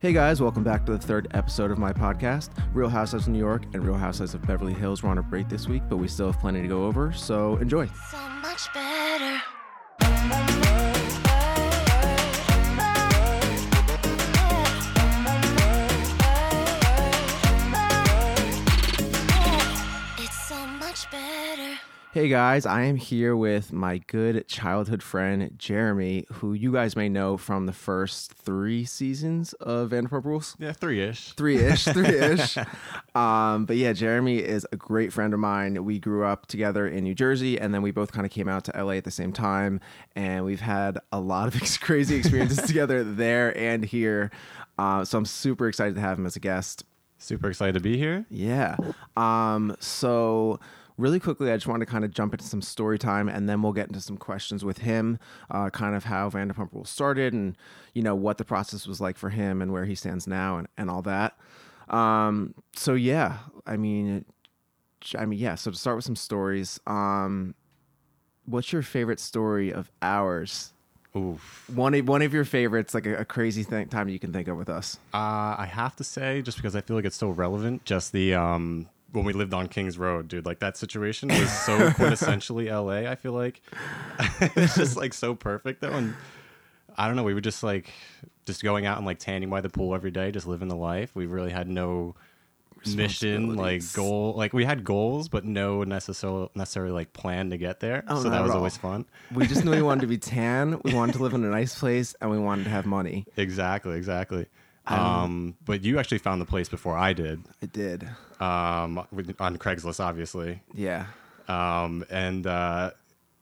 Hey guys, welcome back to the third episode of my podcast. Real Housewives of New York and Real Housewives of Beverly Hills We're on a break this week, but we still have plenty to go over, so enjoy. So much better. Hey guys, I am here with my good childhood friend Jeremy, who you guys may know from the first three seasons of Vanderpump Rules. Yeah, three ish. Three ish, three ish. um, but yeah, Jeremy is a great friend of mine. We grew up together in New Jersey, and then we both kind of came out to LA at the same time, and we've had a lot of ex- crazy experiences together there and here. Uh, so I'm super excited to have him as a guest. Super excited to be here. Yeah. Um, so really quickly, I just want to kind of jump into some story time and then we'll get into some questions with him, uh, kind of how Vanderpump Rules started and, you know, what the process was like for him and where he stands now and, and all that. Um, so yeah, I mean, I mean, yeah. So to start with some stories, um, what's your favorite story of ours? Oof. One of, one of your favorites, like a, a crazy thing, time you can think of with us. Uh, I have to say, just because I feel like it's so relevant, just the um when we lived on Kings Road, dude, like that situation was so quintessentially LA. I feel like it's just like so perfect though, and I don't know. We were just like just going out and like tanning by the pool every day, just living the life. We really had no mission, like goal. Like we had goals, but no necessarily necessarily like plan to get there. Oh, so that was always fun. We just knew we wanted to be tan. We wanted to live in a nice place, and we wanted to have money. Exactly, exactly. Um, but you actually found the place before I did. I did. um, on Craigslist, obviously. Yeah. Um, and uh,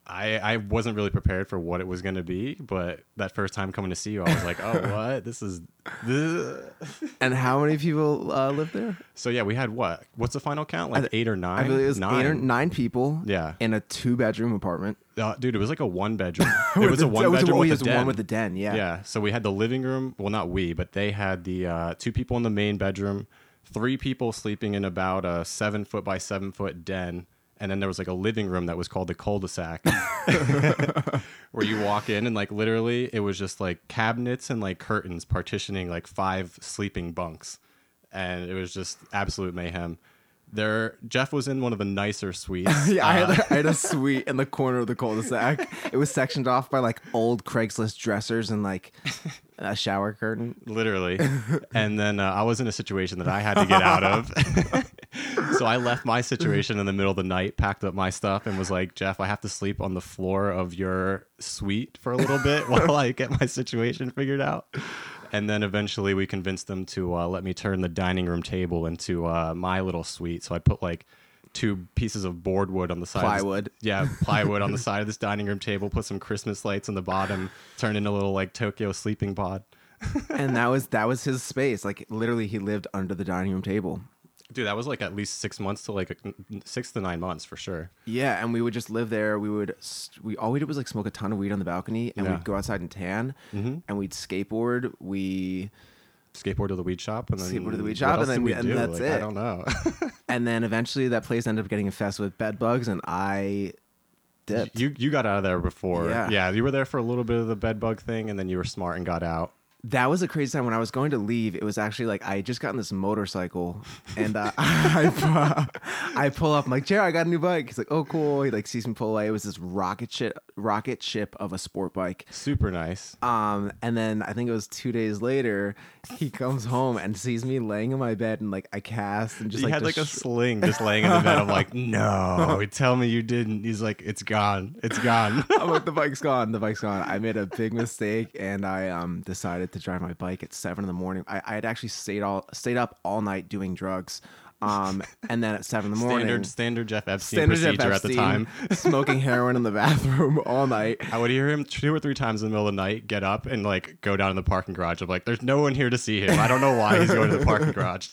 I I wasn't really prepared for what it was going to be, but that first time coming to see you, I was like, oh, what? This is. This. And how many people uh, live there? So yeah, we had what? What's the final count? Like I- eight or nine? I believe it was nine. eight or nine people. Yeah. In a two-bedroom apartment. Uh, dude, it was like a one bedroom. It was a one bedroom with it a was den. one with a den. Yeah. Yeah. So we had the living room. Well, not we, but they had the uh, two people in the main bedroom, three people sleeping in about a seven foot by seven foot den. And then there was like a living room that was called the cul-de-sac, where you walk in and like literally it was just like cabinets and like curtains partitioning like five sleeping bunks, and it was just absolute mayhem. There, Jeff was in one of the nicer suites. Yeah, I Uh, had, a, I had a suite in the corner of the cul-de-sac. It was sectioned off by like old Craigslist dressers and like a shower curtain. literally. and then uh, I was in a situation that I had to get out of. So I left my situation in the middle of the night, packed up my stuff, and was like, Jeff, I have to sleep on the floor of your suite for a little bit while I get my situation figured out. And then eventually we convinced them to uh, let me turn the dining room table into uh, my little suite. So I put like two pieces of board wood on the side. of this- Plywood. yeah, plywood on the side of this dining room table. Put some Christmas lights on the bottom. Turned into a little like Tokyo sleeping pod. And that was that was his space. Like literally, he lived under the dining room table. Dude, that was like at least six months to like six to nine months for sure. Yeah, and we would just live there. We would we all we did was like smoke a ton of weed on the balcony, and Yeah. we'd go outside and tan, Mm-hmm. and we'd skateboard. We Skateboard to the weed shop and then Skateboard to the weed shop, and then we and that's Like, I don't know. and then eventually that place ended up getting infested with bed bugs, and I dipped. you you got out of there before. Yeah. yeah, you were there for a little bit of the bed bug thing, and then you were smart and got out. That was a crazy time when I was going to leave. It was actually like I had just gotten this motorcycle, and uh, I pu- I pull up. I'm like, Jared, I got a new bike. He's like, Oh, cool. He like sees me pull away. It was this rocket ship, rocket ship of a sport bike. Super nice. Um, and then I think it was two days later, he comes home and sees me laying in my bed and like I cast and just he like had like a sling just laying in the bed. I'm like, no, tell me you didn't. He's like, it's gone. It's gone. I'm like, the bike's gone. The bike's gone. I made a big mistake, and I um decided to drive my bike at seven in the morning. I, I had actually stayed all stayed up all night doing drugs. Um, and then at seven in the morning, standard standard Jeff Epstein standard Jeff procedure at the time. Smoking heroin in the bathroom all night. I would hear him two or three times in the middle of the night get up and like go down in the parking garage. I'm like, there's no one here to see him. I don't know why he's going to the parking garage.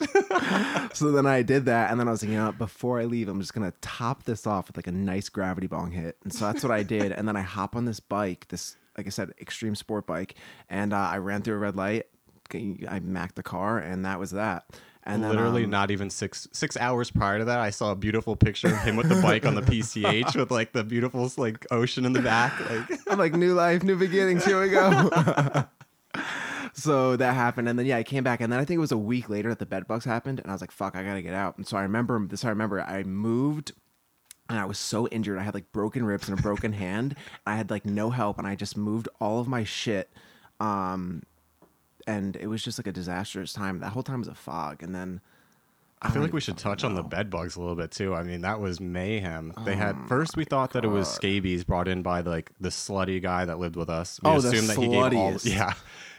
So then I did that, and then I was like, you know, before I leave, I'm just gonna top this off with like a nice gravity bong hit. And so that's what I did. And then I hop on this bike, this like I said, extreme sport bike, and uh, I ran through a red light. I macked the car, and that was that. And then, Literally um, not even six six hours prior to that, I saw a beautiful picture of him with the bike on the PCH with like the beautiful like ocean in the back. Like I'm like, new life, new beginnings. Here we go. so that happened, and then yeah, I came back, and then I think it was a week later that the bed bugs happened, and I was like, "Fuck, I gotta get out." And so I remember this. I remember I moved, and I was so injured. I had like broken ribs and a broken hand. I had like no help, and I just moved all of my shit. Um, and it was just like a disastrous time. That whole time was a fog, and then I feel like we should fucking touch on the know. bed bugs a little bit too. I mean, that was mayhem. They had Oh first we thought that it was scabies brought in by like the slutty guy that lived with us. We Oh, the assumed that he gave all sluttiest. yeah.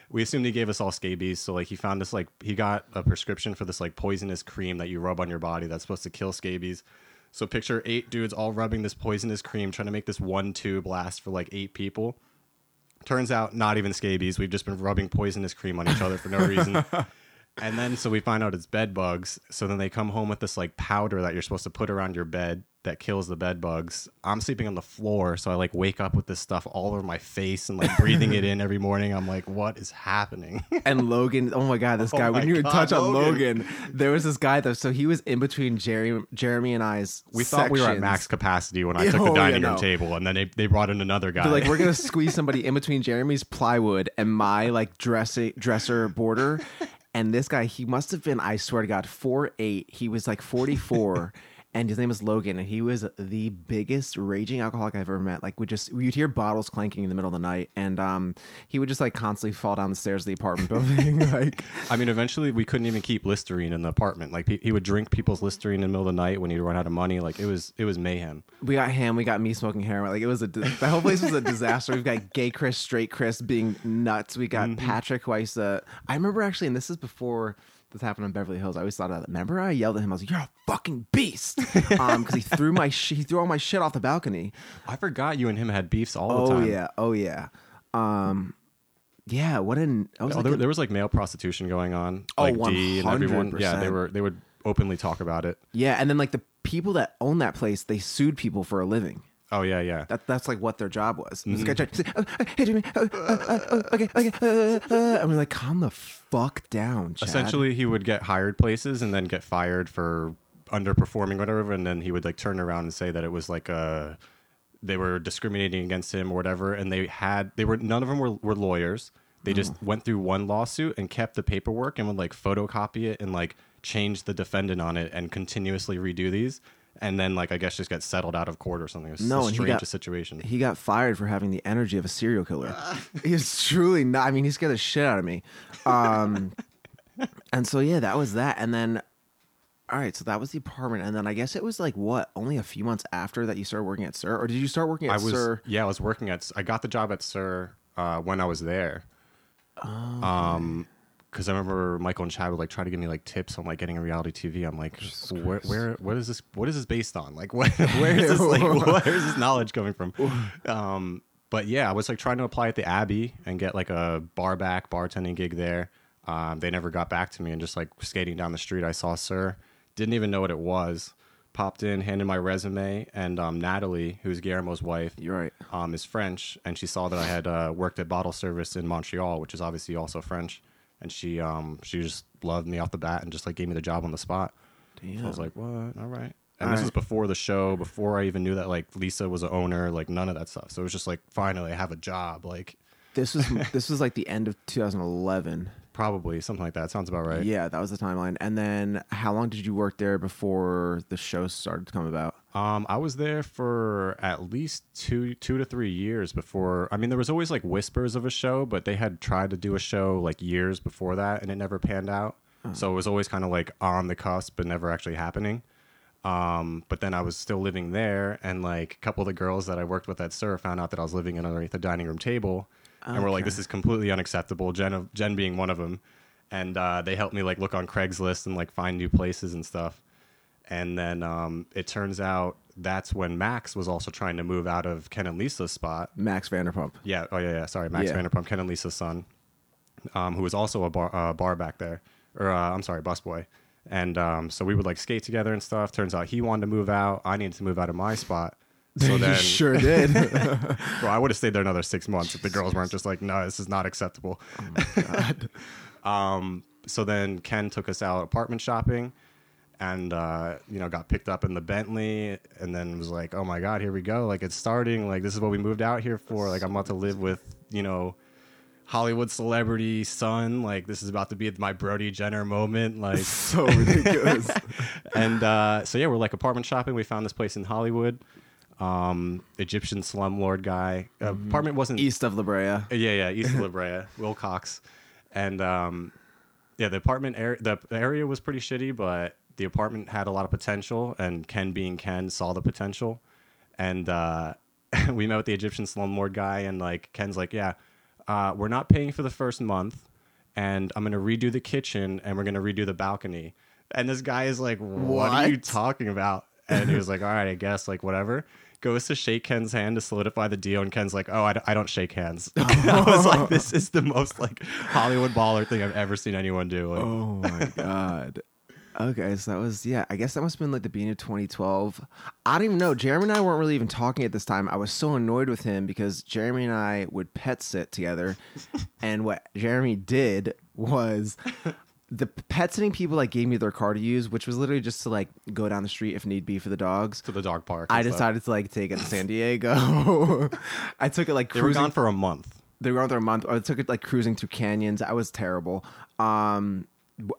We assumed he gave us all scabies. So like he found this like he got a prescription for this like poisonous cream that you rub on your body that's supposed to kill scabies. So picture eight dudes all rubbing this poisonous cream, trying to make this one tube last for like eight people. Turns out not even scabies. We've just been rubbing poisonous cream on each other for no reason. And then so we find out it's bed bugs. So then they come home with this like powder that you're supposed to put around your bed that kills the bed bugs. I'm sleeping on the floor, so I like wake up with this stuff all over my face and like breathing it in every morning. I'm like, what is happening? and Logan. Oh my god, this Oh guy. when you God, touch on Logan. Logan, there was this guy though. So he was in between Jerry, Jeremy and I's. we thought we were at max capacity when I Yeah, took oh, the oh, yeah, dining room no. table, and then they, they brought in another guy. They're like, we're gonna squeeze somebody in between Jeremy's plywood and my like dressing dresser border. And this guy, he must have been, I swear to God, four eight. He was like forty four. And his name was Logan, and he was the biggest raging alcoholic I've ever met. Like, we just you'd hear bottles clanking in the middle of the night, and um, he would just like constantly fall down the stairs of the apartment building. like, I mean, eventually we couldn't even keep Listerine in the apartment. Like he, he would drink people's Listerine in the middle of the night when he'd run out of money. Like it was it was mayhem. we got him, we got me smoking heroin. Like, it was a the whole place was a disaster. We've got gay Chris, straight Chris being nuts. We got Patrick, who I used to. I remember actually, and this is before this happened in Beverly Hills. I always thought of that. Remember, I yelled at him. I was like, "You're a fucking beast," um, because he threw my sh- he threw all my shit off the balcony. I forgot you and him had beefs all the Oh time. Oh yeah, oh yeah, um, yeah. What an I was Oh, like, there, a- there was like male prostitution going on. Oh, like D and everyone. Yeah, they were they would openly talk about it. yeah, and then like the people that own that place, they sued people for a living. Oh yeah, yeah. That that's like what their job was. This Mm-hmm. guy tried to say, "Oh, uh, "Hey Jimmy, uh, uh, uh, uh, okay, okay," uh, uh, and we're like, "Calm the fuck down." Chad." Essentially, he would get hired places and then get fired for underperforming, whatever, and then he would like turn around and say that it was like a they were discriminating against him or whatever, and they had they were none of them were, were lawyers. They just went through one lawsuit and kept the paperwork and would like photocopy it and like change the defendant on it and continuously redo these. And then, like, I guess just get settled out of court or something. It was No, the and he got- situation. he got fired for having the energy of a serial killer. He's truly not. I mean, he scared the shit out of me. Um, and so yeah, that was that. And then, all right, so that was the apartment. And then I guess it was like what, only a few months after that you started working at SUR, or did you start working at I was SUR? yeah, I was working at. I got the job at SUR uh, when I was there. Um, because I remember Michael and Chad would like try to give me like tips on like getting a reality TV. I'm like, where, where, what is this? What is this based on? Like, what, where is this? Like, where is this knowledge coming from? Um, but yeah, I was like trying to apply at the Abbey and get like a bar back bartending gig there. Um, they never got back to me, and just like skating down the street, I saw SUR. Didn't even know what it was. Popped in, handed my resume, and um, Natalie, who's Guillermo's wife, You're right. um, is French, and she saw that I had uh, worked at bottle service in Montreal, which is obviously also French, and she um, she just loved me off the bat and just like gave me the job on the spot. So I was like, what? All right. And All this right. was before the show, before I even knew that like Lisa was an owner, like none of that stuff. So it was just like finally I have a job, like This was this was like the end of 2011. Probably something like that. Sounds about right. Yeah, that was the timeline. And then, how long did you work there before the show started to come about? Um, I was there for at least two, two to three years before. I mean, there was always like whispers of a show, but they had tried to do a show like years before that, and it never panned out. So it was always kind of like on the cusp, but never actually happening. Um, but then I was still living there, and like a couple of the girls that I worked with at SUR found out that I was living underneath the dining room table, and we're like, "This is completely unacceptable." Jen, Jen being one of them, and uh, they helped me like look on Craigslist and like find new places and stuff. And then um, it turns out that's when Max was also trying to move out of Ken and Lisa's spot. Max Vanderpump. Yeah. Oh yeah. Yeah. Sorry, Max Yeah. Vanderpump, Ken and Lisa's son, um, who was also a bar, uh, bar back there, or uh, I'm sorry, busboy. And um, so we would like skate together and stuff. Turns out he wanted to move out. I needed to move out of my spot. So then, you sure did. bro, I would have stayed there another six months if the girls weren't just like, no, this is not acceptable. um, so then Ken took us out apartment shopping and, uh, you know, got picked up in the Bentley and then was like, oh my God, here we go. Like, it's starting. Like, this is what we moved out here for. Like, I'm about to live with, you know, Hollywood celebrity son. Like this is about to be my Brody Jenner moment. Like so ridiculous. and uh, so yeah, we're like apartment shopping. We found this place in Hollywood. Um, Egyptian slumlord guy. Uh, Apartment wasn't East of La Brea. yeah, yeah, East of La Brea, Wilcox, and um, yeah, the apartment area, the area was pretty shitty, but the apartment had a lot of potential, and Ken, being Ken, saw the potential, and uh, we met with the Egyptian slumlord guy, and like Ken's like, yeah, uh, we're not paying for the first month, and I'm gonna redo the kitchen, and we're gonna redo the balcony, and this guy is like, what, are you talking about? And he was like, all right, I guess, like whatever. Goes to shake Ken's hand to solidify the deal, and Ken's like, "Oh, I, d- I don't shake hands." I was like, "This is the most like Hollywood baller thing I've ever seen anyone do." Like, Oh my god. Okay, so that was yeah. I guess that must have been like the beginning of 2012. I don't even know. Jeremy and I weren't really even talking at this time. I was so annoyed with him because Jeremy and I would pet sit together, and what Jeremy did was the pet sitting people like gave me their car to use, which was literally just to like go down the street if need be for the dogs. to the dog park. I and stuff. decided to like take it to San Diego. I took it like they were cruising gone for a month. they were on there a month. I took it like cruising through canyons. I was terrible. Um,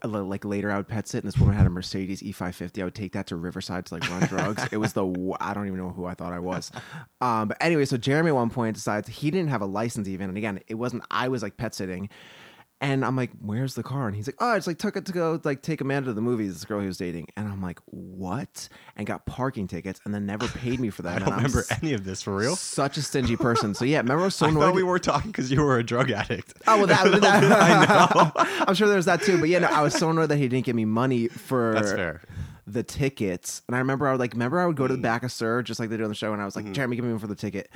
like later, I would pet sit, and this woman had a Mercedes E550. I would take that to Riverside to like run drugs. It was the I don't even know who I thought I was. Um, but anyway, so Jeremy at one point decides he didn't have a license even, and again, it wasn't. I was like pet sitting. And I'm like, "Where's the car?" And he's like, "Oh, I just like took it to go like take Amanda to the movies." This girl he was dating, and I'm like, "What?" And got parking tickets, and then never paid me for that. I don't I'm remember s- any of this for real. Such a stingy person. So yeah, remember I was so I annoyed. thought we were talking because you were a drug addict. Oh well, that, that I'm sure there's that too. But yeah, no, I was so annoyed that he didn't give me money for That's fair. the tickets. And I remember I would like remember I would go to the mm. back of SUR just like they do on the show, and I was like, mm-hmm. Jeremy, give me one for the ticket.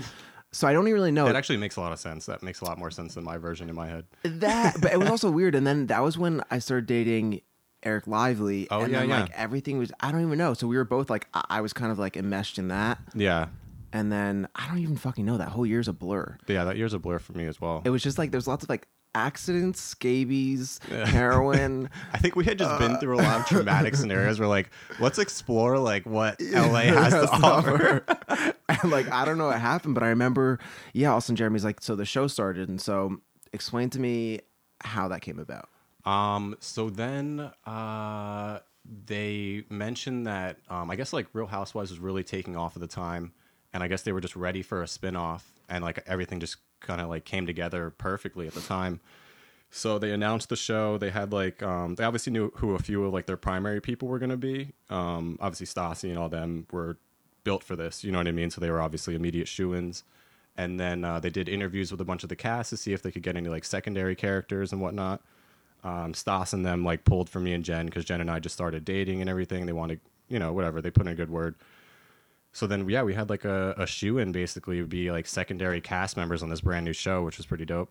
So I don't even really know That actually makes a lot of sense. That makes a lot more sense than my version in my head. that, but it was also weird. And then that was when I started dating Eric Lively. Oh, and yeah, then, yeah. Like everything was I don't even know. So we were both like I, I was kind of like enmeshed in that. Yeah, And then I don't even fucking know. That whole year's a blur. yeah, that year's a blur for me as well. It was just like there's lots of like accidents, scabies, heroin. I think we had just been through a lot of traumatic scenarios. Where like, let's explore like what LA has to offer. and like I don't know what happened, but I remember, yeah, all of a sudden Jeremy's like, so the show started, and so explain to me how that came about. Um, so then uh, they mentioned that um, I guess like Real Housewives was really taking off at the time, and I guess they were just ready for a spin-off, and like everything just kind of like came together perfectly at the time. So they announced the show. They had like um, they obviously knew who a few of like their primary people were going to be. Um, obviously Stassi and all them were built for this. You know what I mean? So they were obviously immediate shoe-ins. And then uh, they did interviews with a bunch of the cast to see if they could get any like secondary characters and whatnot um, Stas and them like pulled for me and Jen because Jen and I just started dating and everything. They wanted, you know, whatever. They put in a good word. So then, yeah, we had like a, a shoe in basically would be like secondary cast members on this brand new show, which was pretty dope.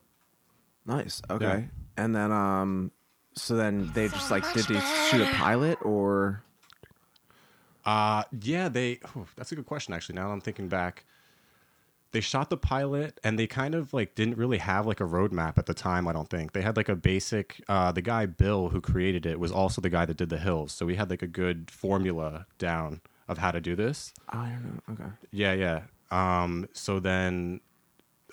Nice. Okay. Yeah. And then um, so then they just like did they shoot a pilot or Uh, yeah, they. oh, that's a good question actually. Now that I'm thinking back, they shot the pilot and they kind of like didn't really have like a roadmap at the time. I don't think they had like a basic. Uh, the guy Bill who created it was also the guy that did the hills, so we had like a good formula down of how to do this. I don't know. Okay. Yeah, yeah. Um, so then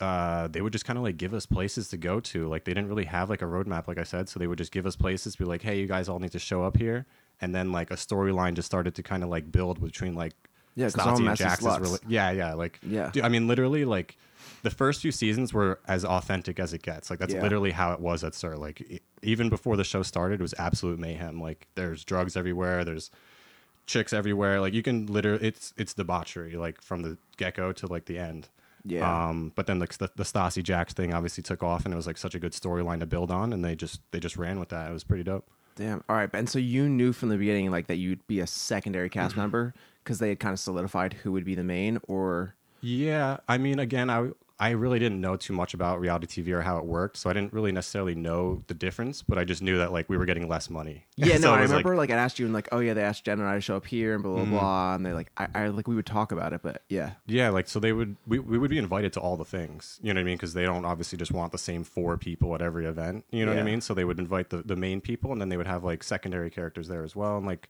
uh, they would just kind of like give us places to go to. Like they didn't really have like a roadmap, like I said. So they would just give us places, be like, "Hey, you guys all need to show up here," and then like a storyline just started to kind of like build between like Yeah, all and Jax's rela- yeah, yeah, like Yeah. Dude, I mean, literally, like the first few seasons were as authentic as it gets. Like that's Yeah. literally how it was at SUR. Like e- even before the show started, it was absolute mayhem. Like there's drugs everywhere. There's chicks everywhere. Like you can literally, it's it's debauchery. Like from the get go to like the end. Yeah. Um, but then like the, the Stassi Jax thing obviously took off, and it was like such a good storyline to build on, and they just they just ran with that. It was pretty dope. Damn. All right. And so you knew from the beginning like that you'd be a secondary cast Mm-hmm. member because they had kind of solidified who would be the main or Yeah, I mean, again, I I really didn't know too much about reality TV or how it worked, so I didn't really necessarily know the difference. But I just knew that like we were getting less money. Yeah, So no, I was, like- remember like, I asked you and like, oh yeah, they asked Jen and I to show up here and blah blah Mm-hmm. blah, and they like, I, I like we would talk about it, but yeah, yeah, like so they would we, we would be invited to all the things. You know what I mean? Because they don't obviously just want the same four people at every event. You know what I mean? So they would invite the the main people, and then they would have like secondary characters there as well, and like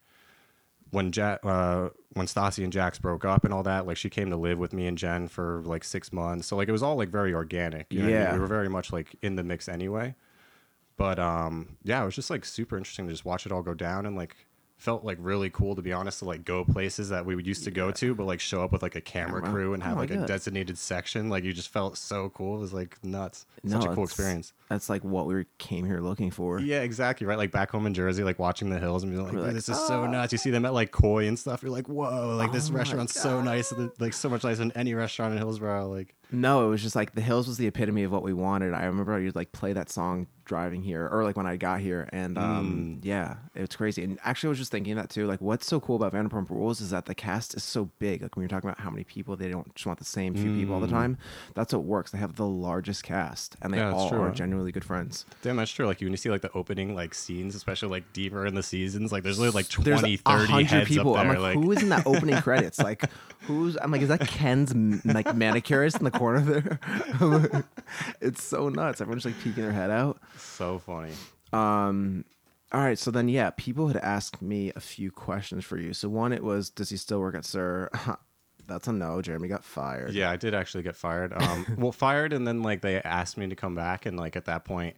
when ja- uh, when Stassi and Jax broke up and all that, like she came to live with me and Jen for like six months. So like it was all like very organic. You know what I mean? Yeah. we were very much like in the mix anyway. But um, yeah, it was just like super interesting to just watch it all go down and like felt like really cool to be honest to like go places that we would used to go to, but like show up with like a camera Camera. crew and Oh have my like a designated section. Like you just felt so cool. It was like nuts. Such a cool experience. That's like what we came here looking for. Yeah, exactly. Right, like back home in Jersey, like watching the hills and being like, We're like, "This is so ah. nuts." You see them at like Koi and stuff. You're like, "Whoa!" Like this Oh restaurant's so nice, like so much nicer than any restaurant in Hillsborough. Like, No, it was just like the hills was the epitome of what we wanted. I remember I would like play that song driving here, or like when I got here, and um, yeah, it's crazy. And actually, I was just thinking that too. Like, what's so cool about Vanderpump Rules is that the cast is so big. Like when you're talking about how many people, they don't just want the same few people all the time. That's what works. They have the largest cast, and they Yeah, all true, are huh? genuinely good friends. damn, that's true. Like you when you see like the opening like scenes, especially like deeper in the seasons, like there's literally like There's 20, a 30 hundred heads people. up there. I'm like, like, who is in that opening credits? Like, who's? I'm like, is that Ken's like manicurist in the corner there? it's so nuts. Everyone's like peeking their head out. so funny. Um, all right, so then yeah, people had asked me a few questions for you. So one, it was, does he still work at SUR? That's a no. Jeremy got fired. Yeah, I did actually get fired. Um, well, fired, and then like they asked me to come back, and like at that point,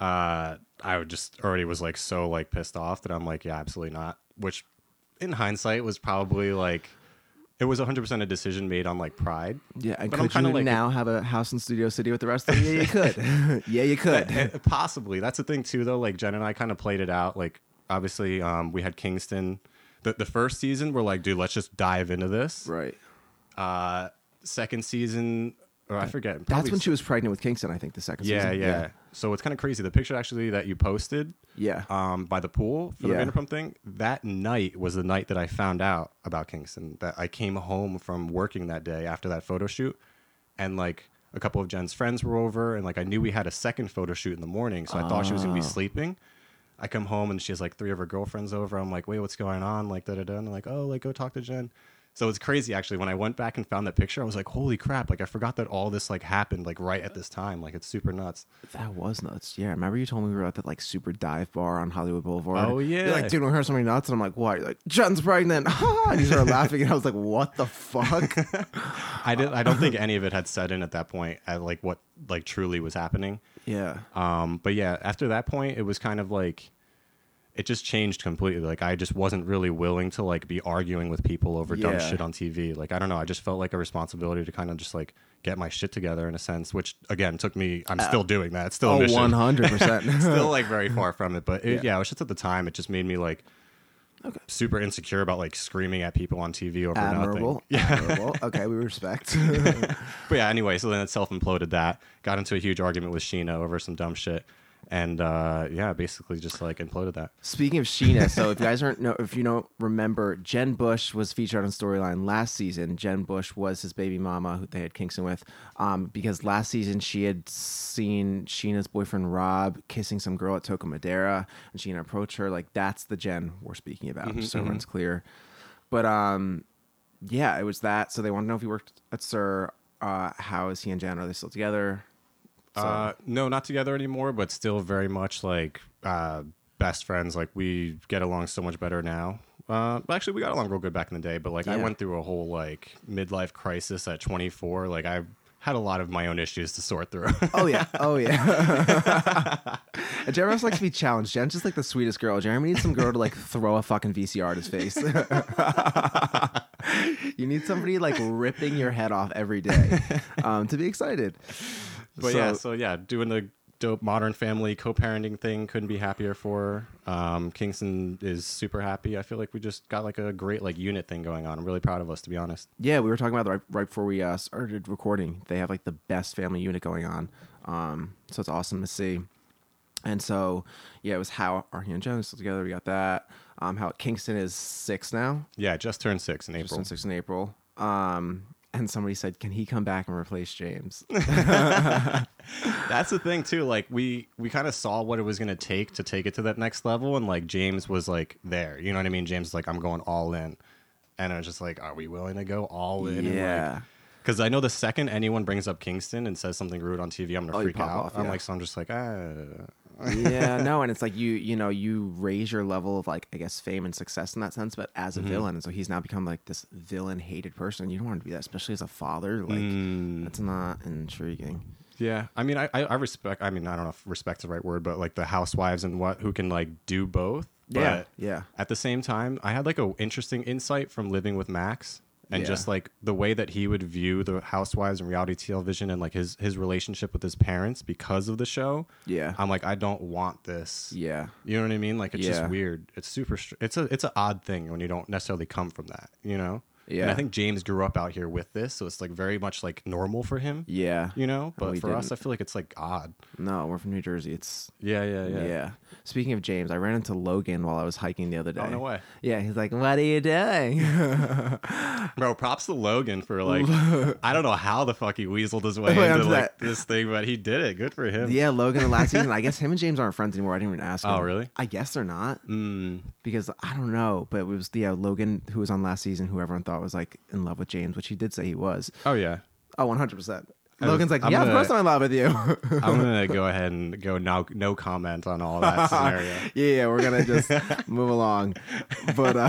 uh, I would just already was like so like pissed off that I'm like, yeah, absolutely not. Which, in hindsight, was probably like, it was 100 percent a decision made on like pride. Yeah, and But I'm kinda you like- now have a house in Studio City with the rest of them? Yeah, you could. yeah, you could. Eh, Possibly. That's the thing too, though. Like Jen and I kind of played it out. Like obviously, um, we had Kingston. The the first season, we're like, dude, let's just dive into this. right. Uh, second season, or I forget. That's when she was pregnant with Kingston, I think, the second Yeah, season. yeah, yeah. So it's kind of crazy. The picture actually that you posted, Yeah. um, by the pool for Yeah. the Vanderpump thing, that night was the night that I found out about Kingston. That I came home from working that day after that photo shoot, and like a couple of Jen's friends were over, and like I knew we had a second photo shoot in the morning, so I thought she was gonna be Ah. sleeping. I come home and she has like three of her girlfriends over. I'm like, wait, what's going on? Like da da da. And they're like, oh, like go talk to Jen. So it's crazy actually. When I went back and found that picture, I was like, holy crap! Like I forgot that all this like happened like right at this time. Like it's super nuts. That was nuts. Yeah, remember you told me we were at that like super dive bar on Hollywood Boulevard? Oh, You're yeah. like, dude, we heard something nuts, and I'm like, what? You're like, Jen's pregnant. and you started laughing, and I was like, what the fuck? I did. I don't think any of it had set in at that point. At like what like truly was happening. yeah. Um, but yeah, after that point, it was kind of like it just changed completely. Like I just wasn't really willing to like be arguing with people over dumb Yeah. shit on TV. Like I don't know. I just felt like a responsibility to kind of just like get my shit together in a sense, which again took me. I'm still uh, doing that. It's still a Oh, mission. 100%. still like very far from it. But it, Yeah. yeah. it was just at the time. It just made me like. Super insecure about like screaming at people on TV over Admirable. nothing. Admirable. Okay, we respect. But yeah, anyway, so then it self imploded that. Got into a huge argument with Scheana over some dumb shit. And uh, yeah, basically just like imploded that. Speaking of Scheana, so if you guys aren't know, if you don't remember, Jen Bush was featured on Storyline last season. Jen Bush was his baby mama who they had Kingston with, um, because last season she had seen Scheana's boyfriend Rob kissing some girl at Toca Madera, and Scheana approached her like, "That's the Jen we're speaking about." just so everyone's clear. But um, yeah, it was that. So they want to know if he worked at Sir. Uh, how is he and Jen? Are they still together? So- Uh, no, not together anymore, but still very much like uh, best friends. Like we get along so much better now. Uh, actually, we got along real good back in the day, but like I went through a whole like midlife crisis at 24. Like I had a lot of my own issues to sort through. Oh yeah, oh yeah. Jeremy also likes to be challenged. Jen's just like the sweetest girl. Jeremy needs some girl to like throw a fucking VCR at his face. you need somebody like ripping your head off every day um, to be excited. But yeah, so yeah, doing the dope modern family co-parenting thing couldn't be happier for. Um, Kingston is super happy. I feel like we just got like a great like unit thing going on. I'm really proud of us to be honest. yeah, we were talking about that right, right before we uh, started recording. They have like the best family unit going on, um, so it's awesome to see. And so, yeah, it was how Archie and Jones still together. We got that. Um, how Kingston is six now. Yeah, just turned six in Just April. six in April. Um, and somebody said, "Can he come back and replace James?" That's the thing too. Like we we kind of saw what it was gonna take to take it to that next level, and like James was like there. You know what I mean? James was like, I'm going all in, and I was just like, Are we willing to go all in? yeah, Because I know the second anyone brings up Kingston and says something rude on TV, I'm gonna Oh, freak out. off, I'm like, so I'm just like, ah, yeah, no, and it's like you, you know, you raise your level of like, I guess, fame and success in that sense, but as Mm-hmm. a villain, and so he's now become like this villain hated person. You don't want to be that, especially as a father. Like, Mm. that's not intriguing. Yeah, I mean, I, I I respect. I mean, I don't know if respect's the right word, but like the housewives and what who can like do both. Yeah, yeah. At the same time, I had like a interesting insight from living with Max and Yeah. just like the way that he would view the housewives and reality television and like his his relationship with his parents because of the show. Yeah. I'm like, I don't want this. Yeah. You know what I mean? Like it's Yeah. just weird. It's super. Str- it's a it's an odd thing when you don't necessarily come from that. You know. And Yeah. I think James grew up out here with this, so it's like very much like normal for him. Yeah. You know. But we for us, I feel like it's like odd. No, we're from New Jersey. It's Yeah, yeah, yeah. yeah. Speaking of James, I ran into Logan while I was hiking the other day. Oh no way, Yeah, he's like, "What are you doing?" bro! Props to Logan for like, I don't know how the fuck he weaseled his way Wait, into like that- this thing, but he did it. Good for him. yeah, Logan the last season. I guess him and James aren't friends anymore. I didn't even ask. Oh, really? I guess they're not Mm, because I don't know. But it was yeah, Logan who was on last season, who everyone thought was like in love with James, which he did say he was. oh yeah. Oh, one hundred percent. Logan's like, I'm yeah, gonna- of course I'm in love with you. I'm gonna go ahead and go no no comment on all that scenario. yeah, yeah, we're gonna just move along. But uh,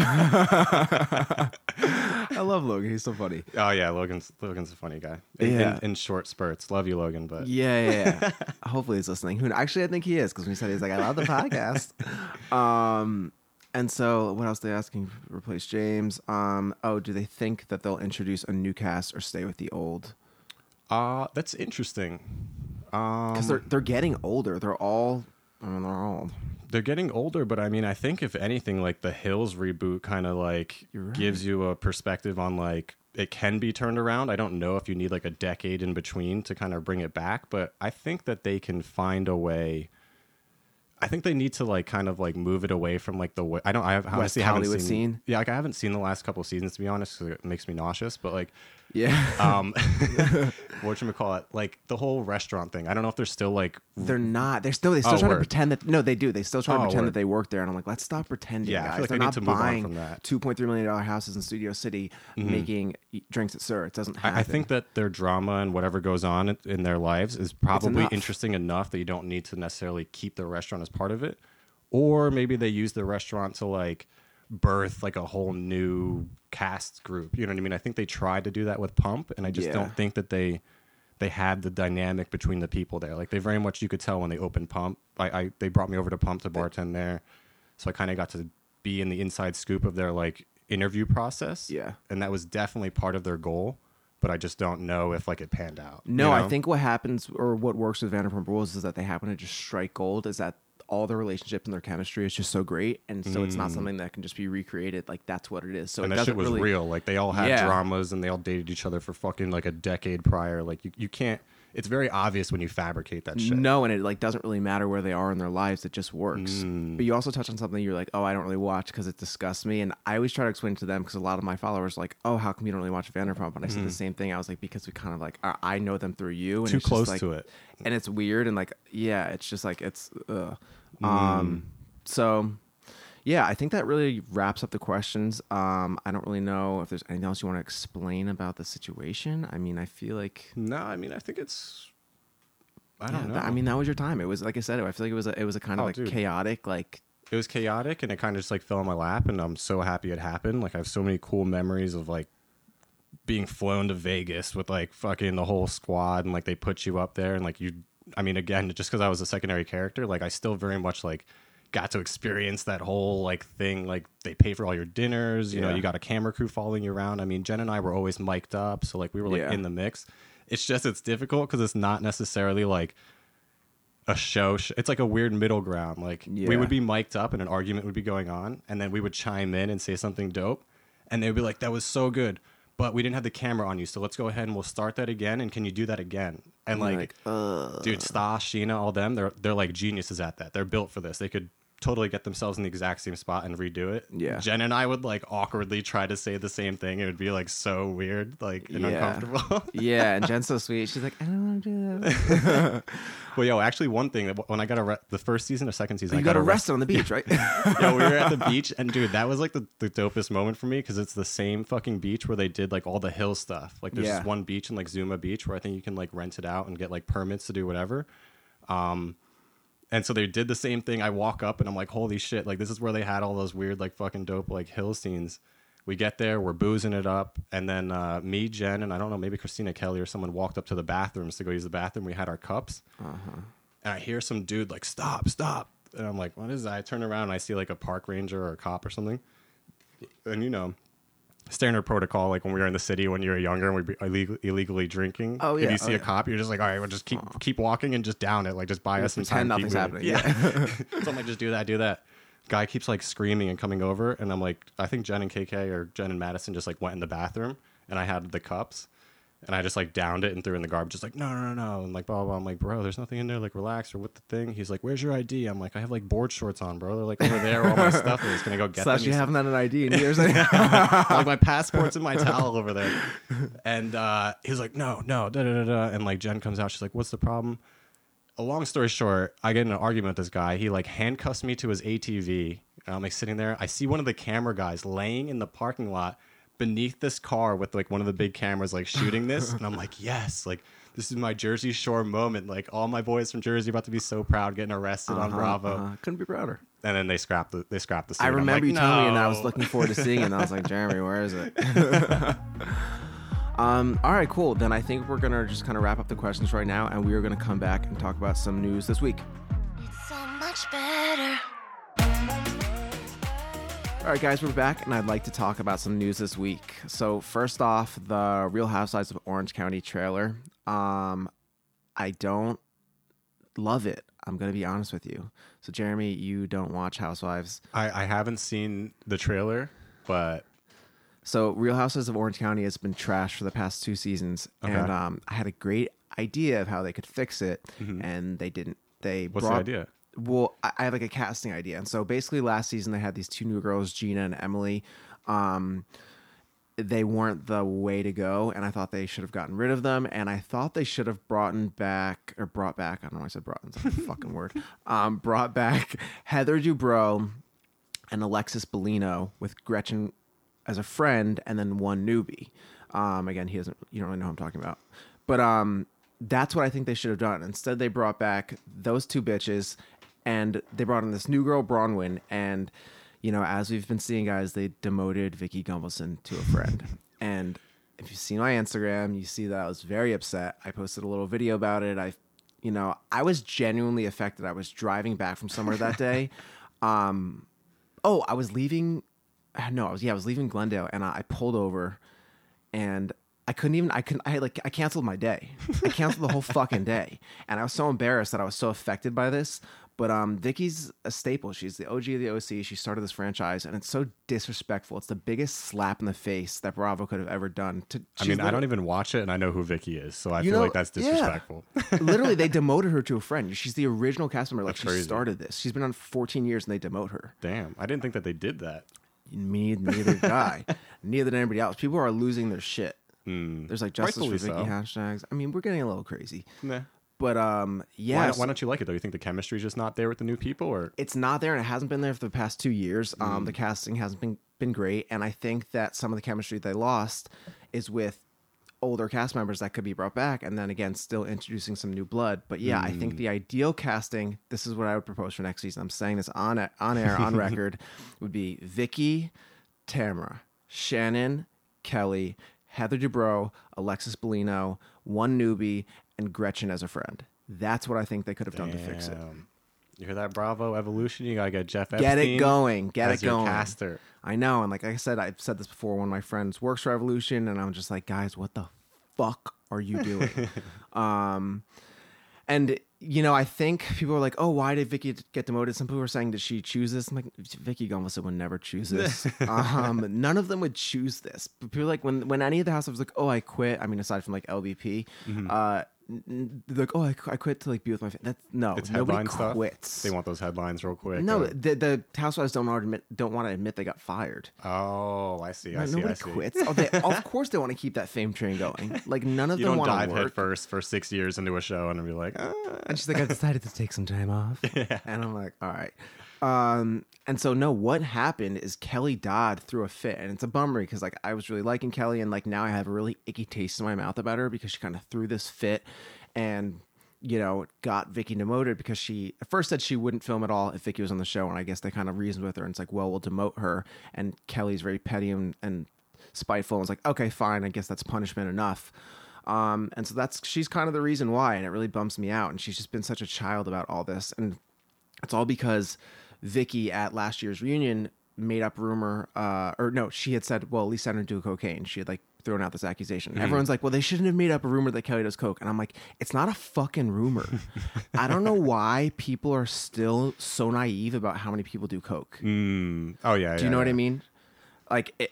I love Logan. He's so funny. Oh yeah, Logan's Logan's a funny guy. In, Yeah. in, in short spurts. Love you, Logan. But Yeah, yeah. yeah. Hopefully he's listening. Who actually I think he is because when he said he's like, I love the podcast. um, and so what else are they asking? Replace James. Um, oh, do they think that they'll introduce a new cast or stay with the old? uh that's interesting. Um, Because they're they're getting older. They're all. I mean, they're old. they're getting older, but I mean, I think if anything, like the Hills reboot kind of like right. gives you a perspective on like it can be turned around. I don't know if you need like a decade in between to kind of bring it back, but I think that they can find a way. I think they need to like kind of like move it away from like the way I don't I have, honestly haven't Hollywood seen scene? yeah like I haven't seen the last couple of seasons to be honest because it makes me nauseous but like Yeah. um what you call it like the whole restaurant thing I don't know if they're still like They're not. They're still. They still Oh, try to pretend that. No, they do. They still try to Oh, pretend word. that they work there. And I'm like, let's stop pretending, Yeah, I guys. feel like They're not to move on buying from that. two point three million dollar houses in Studio City, making drinks at SUR. It doesn't happen. I, I think that their drama and whatever goes on in, in their lives is probably enough. interesting enough that you don't need to necessarily keep the restaurant as part of it. Or maybe they use the restaurant to like birth like a whole new cast group. You know what I mean? I think they tried to do that with Pump, and I just Yeah. don't think that they they had the dynamic between the people there. Like they very much you could tell when they opened Pump. I, I they brought me over to Pump to bartend there, so I kind of got to be in the inside scoop of their like interview process. Yeah. and that was definitely part of their goal. But I just don't know if like it panned out. you No, I think what happens or what works with Vanderpump Rules is that they happen to just strike gold. Is that all their relationships and their chemistry is just so great, and so it's not something that can just be recreated. Like that's what it is. So Mm. and it that shit was really. real. Like they all had Yeah. dramas and they all dated each other for fucking like a decade prior. Like you, you can't. It's very obvious when you fabricate that shit. No, and it like doesn't really matter where they are in their lives. It just works. Mm. But you also touch on something you're like, oh, I don't really watch because it disgusts me. And I always try to explain to them because a lot of my followers are like, oh, how come you don't really watch Vanderpump? And I said the same thing. I was like, because we kind of like I, I know them through you. And. Too close like- to it. and it's weird and like yeah, it's just like it's. Ugh. Mm. Um. So. Yeah, I think that really wraps up the questions. Um, I don't really know if there's anything else you want to explain about the situation. I mean, I feel like No, I mean I think it's. I don't yeah, know. that- I mean, that was your time. It was like I said. I feel like it was a, it was a kind of Oh, like dude. chaotic, like it was chaotic and it kind of just like fell on my lap and i'm so happy it happened like i have so many cool memories of like being flown to vegas with like fucking the whole squad and like they put you up there and like you i mean again just because i was a secondary character like i still very much like got to experience that whole like thing like they pay for all your dinners you know you got a camera crew following you around i mean jen and i were always mic'd up so like we were like Yeah. in the mix it's just it's difficult because it's not necessarily like a show. Sh- it's like a weird middle ground. Like we would be mic'd up and an argument would be going on, and then we would chime in and say something dope, and they'd be like, "That was so good." But we didn't have the camera on you, so let's go ahead and we'll start that again. And can you do that again? And you're like, uh, dude, Stas, Scheana, all them, they're they're like geniuses at that. They're built for this. They could totally get themselves in the exact same spot and redo it. Yeah. Jen and I would like awkwardly try to say the same thing. It would be like so weird, like and Yeah. uncomfortable. yeah. And Jen's so sweet. She's like, I don't want to do that. well, yo, actually, one thing that when I got arrested, the first season or second season, you I got arrested. arrested on the beach, right? yeah, we were at the beach, and dude, that was like the, the dopest moment for me because it's the same fucking beach where they did like all the hill stuff. Like, there's Yeah. one beach in like Zuma Beach where I think you can like rent it out and get like permits to do whatever. Um, and so they did the same thing. I walk up and I'm like, holy shit! Like this is where they had all those weird, like fucking dope, like hill scenes. We get there, we're boozing it up, and then uh, me, Jen, and I don't know, maybe Kristina Kelly or someone walked up to the bathrooms to go use the bathroom. We had our cups, and I hear some dude like, "Stop, stop!" And I'm like, "What is that?" I turn around and I see like a park ranger or a cop or something, and you know. Standard protocol, like when we were in the city when you were younger and we'd be illegal, illegally drinking. Oh, yeah. If you see oh, a yeah. cop, you're just like, all right, we'll just keep keep walking and just down it. Like just buy us some time. nothing's happening. Yeah. so I'm like, just do that, do that. Guy keeps like screaming and coming over, and I'm like, I think Jen and KK or Jen and Madison just like went in the bathroom, and I had the cups, and I just like downed it and threw it in the garbage, just like no, no, no, no, and like blah blah. blah. I'm like, bro, there's nothing in there. Like relax or what the thing. He's like, where's your ID? I'm like, I have like board shorts on, bro. They're like over there. All my stuff is. Gonna go get Slash, them. you haven't had an ID in years. like my passport's in my towel over there. And uh, he's like, no, no, da da da da. And like Jen comes out, she's like, what's the problem? A long story short, I get in an argument with this guy. He like handcuffs me to his ATV. And I'm like sitting there. I see one of the camera guys laying in the parking lot beneath this car with like one of the big cameras, like shooting this. and I'm like, yes, like this is my Jersey Shore moment. Like all my boys from Jersey about to be so proud getting arrested on Bravo. Uh-huh. Couldn't be prouder. And then they scrapped the they scrapped the scene. I remember like, you telling me, and I was looking forward to seeing it. And I was like, Jeremy, where is it? um, all right, cool. Then I think we're gonna just kind of wrap up the questions right now, and we are gonna come back and talk about some news this week. It's so much better. All right, guys, we're back, and I'd like to talk about some news this week. So, first off, the Real Housewives of Orange County trailer. Um, I don't love it. I'm gonna be honest with you. So, Jeremy, you don't watch Housewives. I, I haven't seen the trailer, but So, Real Housewives of Orange County has been trashed for the past two seasons, Okay. and um, I had a great idea of how they could fix it, and they didn't. They Mm-hmm. what's brought, the idea? Well, I have like a casting idea, and so basically, last season they had these two new girls, Gina and Emily. Um, they weren't the way to go, and I thought they should have gotten rid of them, and I thought they should have brought back or brought back. I don't know why I said brought. It's a fucking word. Um, brought back Heather Dubrow and Alexis Bellino with Gretchen as a friend, and then one newbie. Um, again, he doesn't. You don't really know who I'm talking about, but um, that's what I think they should have done. Instead, they brought back those two bitches, and they brought in this new girl, Braunwyn, and you know, as we've been seeing, guys, they demoted Vicky Gunvalson to a friend, and if you've seen my Instagram, you see that I was very upset. I posted a little video about it. I, you know, I was genuinely affected. I was driving back from somewhere that day. Um, oh, I was leaving. No, I was yeah, I was leaving Glendale, and I, I pulled over, and I couldn't even. I couldn't. I like. I canceled my day. I canceled the whole fucking day, and I was so embarrassed that I was so affected by this. But um, Vicky's a staple. She's the OG of the OC. She started this franchise, and it's so disrespectful. It's the biggest slap in the face that Bravo could have ever done. To, I mean, I don't even watch it, and I know who Vicky is, so I feel know, like that's yeah. disrespectful. Literally, they demoted her to a friend. She's the original cast member. Like That's she crazy. started this. She's been on 14 years, and they demote her. Damn, I didn't think that they did that. Me neither guy, neither did anybody else. People are losing their shit. There's like justice for Vicky so. hashtags. I mean, we're getting a little crazy, Nah. But um, yeah, Why, why don't you like it though? You think the chemistry's just not there with the new people, or it's not there, and it hasn't been there for the past two years. Um, Mm. the casting hasn't been been great, and I think that some of the chemistry they lost is with older cast members that could be brought back, and then again, still introducing some new blood. But yeah, I Mm. think the ideal casting. This is what I would propose for next season. I'm saying this on on air on record would be Vicky, Tamara, Shannon, Kelly, Heather Dubrow, Alexis Bellino, one newbie, and Gretchen as a friend. That's what I think they could have done to fix it. You hear that? Bravo Evolution. You gotta get Jeff Epstein. Get it going. Get as it going. caster. I know, and like I said, I've said this before. One of my friends works for Evolution, and I'm just like, guys, what the fuck are you doing? um, and you know, I think people were like, oh, why did Vicky get demoted? Some people were saying, did she choose this? I'm like, Vicky Gunvalson would never choose this. um, none of them would choose this. But people like when when any of the housewives was like, oh, I quit. I mean, aside from like LVP, Mm-hmm. uh, n- n- they're like, oh, I, I quit to like be with my. Fa-. That's no, It's nobody headline stuff. quits. They want those headlines real quick. no, uh, the, the housewives don't want to admit don't want to admit they got fired. oh, I see. I see. nobody I see. quits. Oh, they, of course, they want to keep that fame train going. Like none of You them don't dive to head first for six years into a show and be like, ah. And she's like, I decided to take some time off. yeah. And I'm like, all right. Um, and so no, what happened is Kelly Dodd threw a fit, and it's a bummer because like I was really liking Kelly, and like now I have a really icky taste in my mouth about her because she kind of threw this fit, and you know, got Vicky demoted because she at first said she wouldn't film at all if Vicky was on the show, and I guess they kind of reasoned with her, and it's like, well, we'll demote her. And Kelly's very petty and, and spiteful, and it's like, okay, fine, I guess that's punishment enough. Um, and so that's she's kind of the reason why, and it really bumps me out. And she's just been such a child about all this, and it's all because Vicky at last year's reunion made up rumor, uh, or no, she had said, well, Lisa didn't do cocaine. She had like thrown out this accusation. Everyone's like, well, they shouldn't have made up a rumor that Kelly does coke. And I'm like, it's not a fucking rumor. I don't know why people are still so naive about how many people do coke. Mm. Oh yeah. Do you know what I mean? Like, it,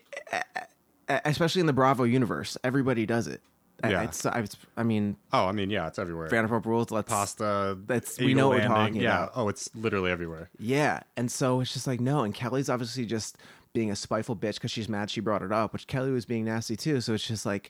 especially in the Bravo universe, everybody does it. Yeah. It's, it's, I mean, Oh, I mean, yeah, it's everywhere. Vanderpump Rules. Let's Pasta. That's- we Eagle know what we're Landing, talking yeah. about. Oh, it's literally everywhere. Yeah, and so it's just like no, and Kelly's obviously just being a spiteful bitch because she's mad she brought it up, which Kelly was being nasty too. So it's just like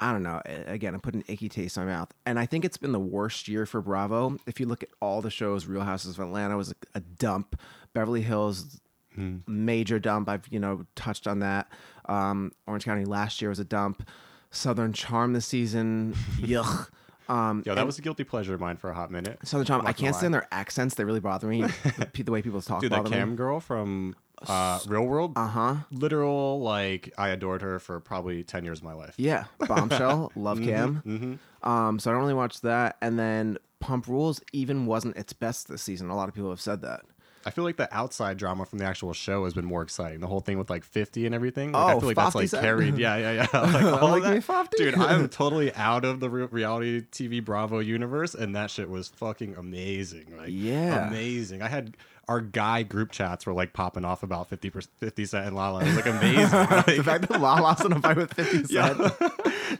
I don't know. Again, I'm putting an icky taste in my mouth, and I think it's been the worst year for Bravo. If you look at all the shows, Real Houses of Atlanta was a, a dump. Beverly Hills, major dump. I've you know touched on that. Um, Orange County last year was a dump. Southern Charm this season, yuck. Um, Yo, that was a guilty pleasure of mine for a hot minute. Southern Charm. I can't stand their accents; they really bother me. the, the way people talk Dude, that bother me. cam girl from uh, Real World. Uh huh. Literal, like I adored her for probably ten years of my life. Yeah, Bombshell, Love Cam. Mm-hmm. Um, so I don't really watch that. And then Pump Rules even wasn't its best this season. A lot of people have said that. I feel like the outside drama from the actual show has been more exciting. The whole thing with like 50 and everything. Like, I Oh, feel like that's like carried. Yeah, yeah, yeah. Like, all like that. 50. Dude, I'm totally out of the re- reality TV Bravo universe, and that shit was fucking amazing. Like, Yeah. amazing. I had our guy group chats were like popping off about 50 per- 50 Cent and Lala. It was like amazing. the fact that Lala's in a fight with 50 Yeah.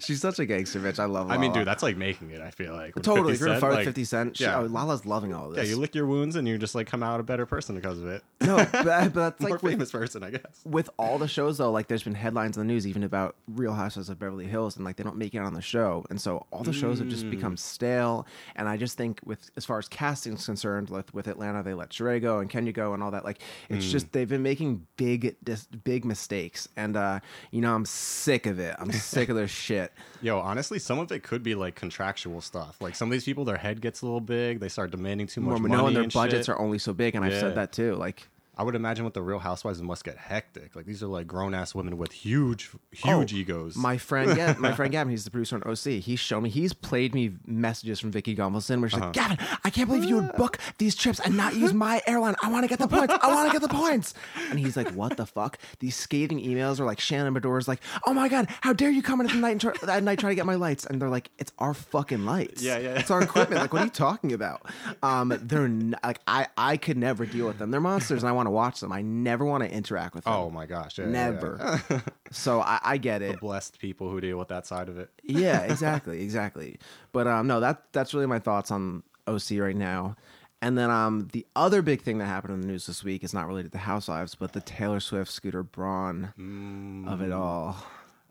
She's such a gangster bitch. I love Lala. I mean, dude, that's like making it. I feel like With totally. 50 If you're in a fight like, with 50 Cent, she, yeah. oh, Lala's loving all of Yeah, this. you lick your wounds and you just like come out a better person because of it. no, but, but that's More like with, famous person, I guess. with all the shows though, like there's been headlines in the news even about Real Housewives of Beverly Hills, and like they don't make it on the show, and so all the shows have just become mm. stale. And I just think with as far as casting is concerned, with, with Atlanta, they let Sheree go and can you go and all that. Like it's just they've been making big big mistakes, and uh, you know I'm sick of it. I'm sick of their shit. Yo, honestly, some of it could be like contractual stuff. Like some of these people, their head gets a little big. They start demanding too much More money. no, and their budgets shit. are only so big, and I've said that too. Like I would imagine with the Real Housewives, it must get hectic. Like these are like grown ass women with huge, huge Oh, egos. My friend, yeah, my friend Gavin, he's the producer on OC. He's shown me, he's played me messages from Vicki Gunvalson where she's like, Uh-huh. Gavin, I can't believe you would book these trips and not use my airline. I want to get the points. I want to get the points. And he's like, what the fuck? These scathing emails are like Shannon Beador's like, oh my god, how dare you come in at the night and try, at night try to get my lights? And they're like, it's our fucking lights. Yeah, yeah. It's our equipment. Like, what are you talking about? Um, they're n- like, I I could never deal with them. They're monsters, and I want to watch them. I never want to interact with them. oh my gosh, yeah, yeah, yeah. never. so I, I get it. Blessed people who deal with that side of it. yeah, exactly, exactly. But um, no, that that's really my thoughts on OC right now. And then um, the other big thing that happened in the news this week is not related to Housewives, but the Taylor Swift Scooter Braun of Mm. it all.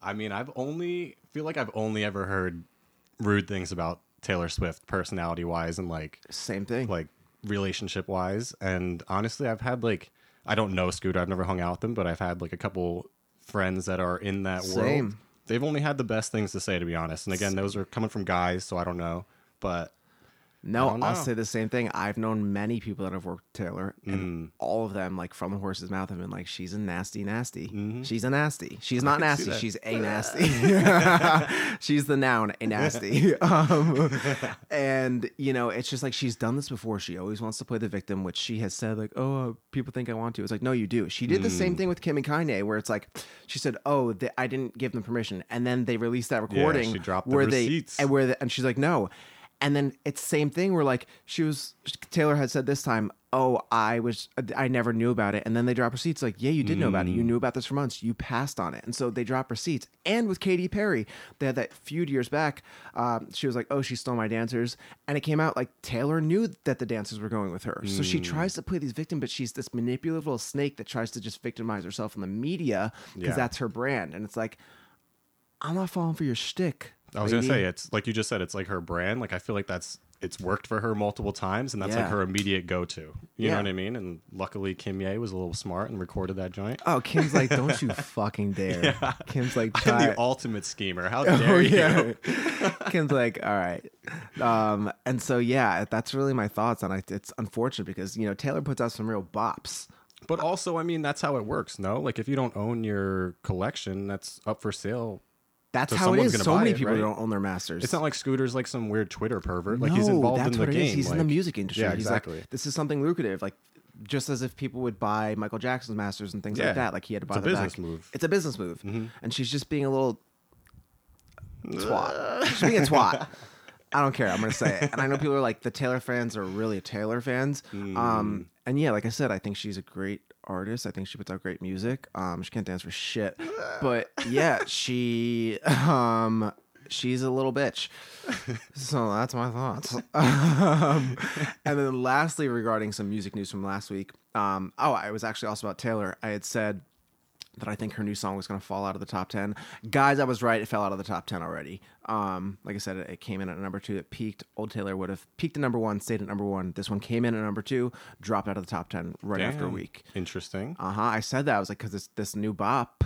I mean, I've only feel like I've only ever heard rude things about Taylor Swift, personality wise, and like Same thing. like relationship wise. And honestly, I've had like I don't know Scooter. I've never hung out with them, but I've had like a couple friends that are in that world. They've only had the best things to say, to be honest. And again, those are coming from guys, so I don't know. But no, I'll say the same thing. I've known many people that have worked with Taylor, Mm. and all of them, like from the horse's mouth, have been like, "She's a nasty, nasty. She's a nasty. She's not Mm-hmm. nasty. She's a nasty. she's the noun, a nasty." um, and you know, it's just like she's done this before. She always wants to play the victim, which she has said, like, "Oh, people think I want to." It's like, no, you do. She did the same Mm. thing with Kim and Kanye, where it's like, she said, "Oh, I didn't give them permission," and then they released that recording she dropped the where receipts. they and where the, and she's like, "No." And then it's same thing where like she was Taylor had said this time, "Oh, I was I never knew about it." And then they drop receipts like, "Yeah, you did know about it. You Mm. knew about this for months. You passed on it." And so they drop receipts. And with Katy Perry, they had that feud years back. Um, she was like, "Oh, she stole my dancers," and it came out like Taylor knew that the dancers were going with her. So she Mm. tries to play these victim, but she's this manipulative little snake that tries to just victimize herself in the media because Yeah. that's her brand. And it's like, I'm not falling for your shtick. I was gonna say it's like you just said, it's like her brand. Like I feel like that's it's worked for her multiple times, and that's like her immediate go-to. You Yeah. know what I mean? And luckily, Kim Ye was a little smart and recorded that joint. Oh, Kim's like, don't you fucking dare. Kim's like, I'm the ultimate schemer. How Oh, dare you? Kim's like, all right. Um, and so, yeah, that's really my thoughts on it. It's unfortunate because, you know, Taylor puts out some real bops. But also, I mean, that's how it works. No, like if you don't own your collection, that's up for sale. That's So how it gonna So many it, people right? don't own their masters. It's not like Scooter's like some weird Twitter pervert. Like no, he's involved that's in what the it game. is. He's in the music industry. Yeah, exactly. like, this is something lucrative. Like, just as if people would buy Michael Jackson's masters and things Yeah. like that. Like he had to buy It's a business back. move. Mm-hmm. It's a business move, and she's just being a little twat. she's being a twat. I don't care. I'm gonna say it. And I know people are like the Taylor fans are really Taylor fans. Mm. Um, and yeah, like I said, I think she's a great artist. I think she puts out great music. Um, she can't dance for shit, but yeah, she um she's a little bitch. So that's my thoughts. um, and then lastly, regarding some music news from last week. Um, oh, I was actually also about Taylor. I had said that I think her new song was going to fall out of the top 10. Guys, I was right. It fell out of the top 10 already. Um, like I said, it, it came in at number two. It peaked. Old Taylor would have peaked at number one, stayed at number one. This one came in at number two, dropped out of the top 10 right after a week. Interesting. Uh huh. I said that. I was like, because this, this new bop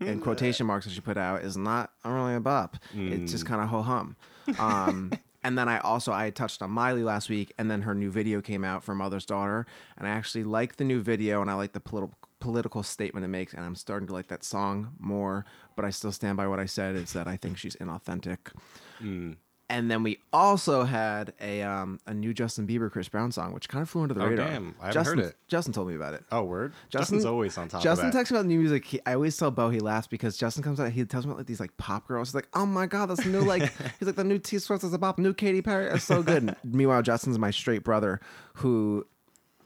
in quotation marks that she put out is not really a bop. It's just kind of ho hum. Um, and then I also I touched on Miley last week, and then her new video came out for Mother's Daughter, and I actually like the new video, and I like the political political statement it makes, and I'm starting to like that song more. But I still stand by what I said is that I think she's inauthentic. And then we also had a um, a new Justin Bieber Chris Brown song, which kind of flew under the Oh, radar. damn. I haven't Justin, heard it. Justin told me about it. Oh, word. Justin- Justin's always on top Justin texts me about new music. He, I always tell Bo he laughs because Justin comes out. He tells me about like these like pop girls. He's like, "Oh my god, that's new!" Like he's like the new T Swift is a bop, new Katy Perry. is so good. Meanwhile, Justin's my straight brother, who,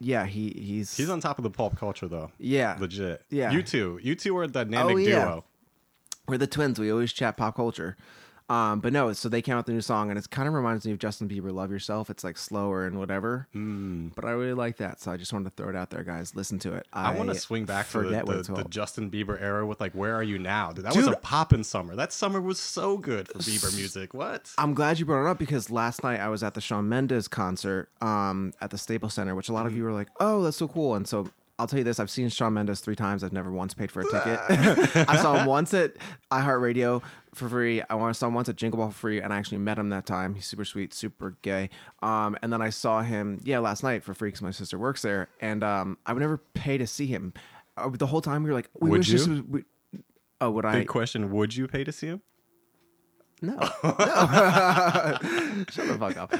yeah, he he's He's on top of the pulp culture though. yeah, Legit. Yeah. You two. You two are a dynamic Oh, yeah. duo. we're the twins. We always chat pop culture. Um, but no, so they came out with the new song, and it kind of reminds me of Justin Bieber, "Love Yourself." It's like slower and whatever, mm. but I really like that, so I just wanted to throw it out there, guys. Listen to it. I, want to swing back to the, the, the. Justin Bieber era with like "Where Are You Now?" Dude, that was Dude. a poppin' summer. That summer was so good for Bieber music. What? I'm glad you brought it up because last night I was at the Shawn Mendes concert um, at the Staples Center, which a lot of you were like, "Oh, that's so cool." And so I'll tell you this: I've seen Shawn Mendes three times. I've never once paid for a ticket. I saw him once at iHeartRadio for free. I saw him once at Jingle Ball for free, and I actually met him that time. He's super sweet, super gay. Um, and then I saw him, yeah, last night for free because my sister works there, and um, I would never pay to see him. Uh, the whole time we were like, we Would wish this you? was. We, oh, would I? Big question: Would you pay to see him? No. no. Shut the fuck up.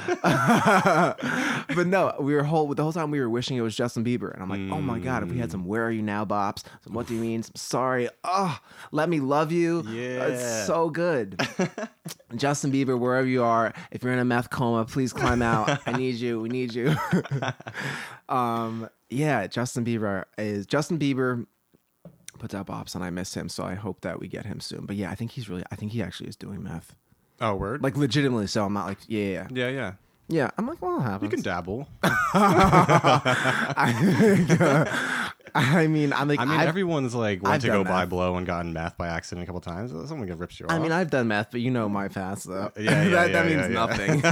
but no, we were whole the whole time we were wishing it was Justin Bieber, and I'm like, oh my god, if we had some "Where Are You Now" bops, some "What Do You Mean," some "Sorry," oh, "Let Me Love You," Yeah. it's so good. Justin Bieber, wherever you are, if you're in a meth coma, please climb out. I need you. We need you. um, yeah, Justin Bieber is Justin Bieber puts out bops, and I miss him, so I hope that we get him soon. But yeah, I think he's really, I think he actually is doing meth, Oh, word. like legitimately. So I'm not like, yeah, yeah, yeah, yeah. yeah. I'm like, well, it happens. You can dabble. I uh, mean, I'm like, I mean, I've- everyone's like went I've to go done buy blow and gotten math by accident a couple times. Someone can rips you off. I mean, I've done math, but you know my past though. Yeah, yeah, that, yeah, that yeah, means yeah. nothing.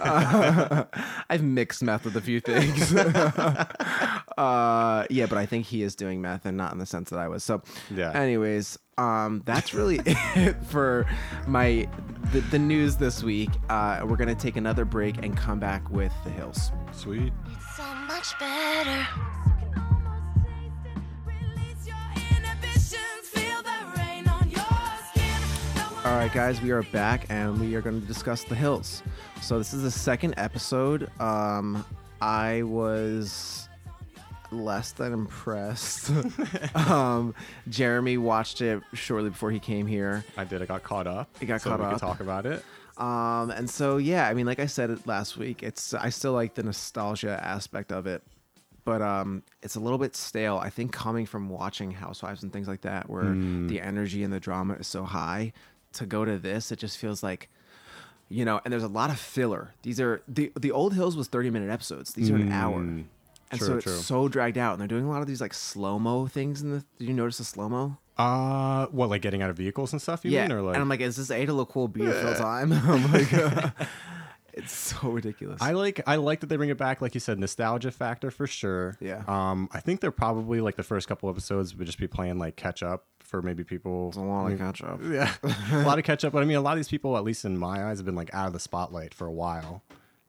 Uh, I've mixed math with a few things. uh, yeah, but I think he is doing math and not in the sense that I was. So, Yeah. Anyways, um, that's really it for my the, the news this week. Uh, we're gonna take another break and come back with the hills. Sweet. It's so much better. All right, guys, we are back and we are going to discuss the hills. So this is the second episode. Um, I was less than impressed. um, Jeremy watched it shortly before he came here. I did. I got caught up. You got so caught we up. Could talk about it. Um, and so yeah, I mean, like I said it last week, it's I still like the nostalgia aspect of it, but um, it's a little bit stale. I think coming from watching Housewives and things like that, where the energy and the drama is so high, to go to this, it just feels like. You know, and there's a lot of filler. These are the the old Hills was 30 minute episodes. These are an hour. And True, so it's true. so dragged out, and they're doing a lot of these like slow mo things. In the, did you notice the slow mo? Uh, what like getting out of vehicles and stuff? You yeah, mean or like? and I'm like, is this a to look cool beautiful time? I'm like, uh, It's so ridiculous. I like I like that they bring it back, like you said, nostalgia factor for sure. Yeah. Um, I think they're probably like the first couple episodes would just be playing like catch up for maybe people. it's a lot of catch up. Yeah, a lot of catch up. But I mean, a lot of these people, at least in my eyes, have been like out of the spotlight for a while.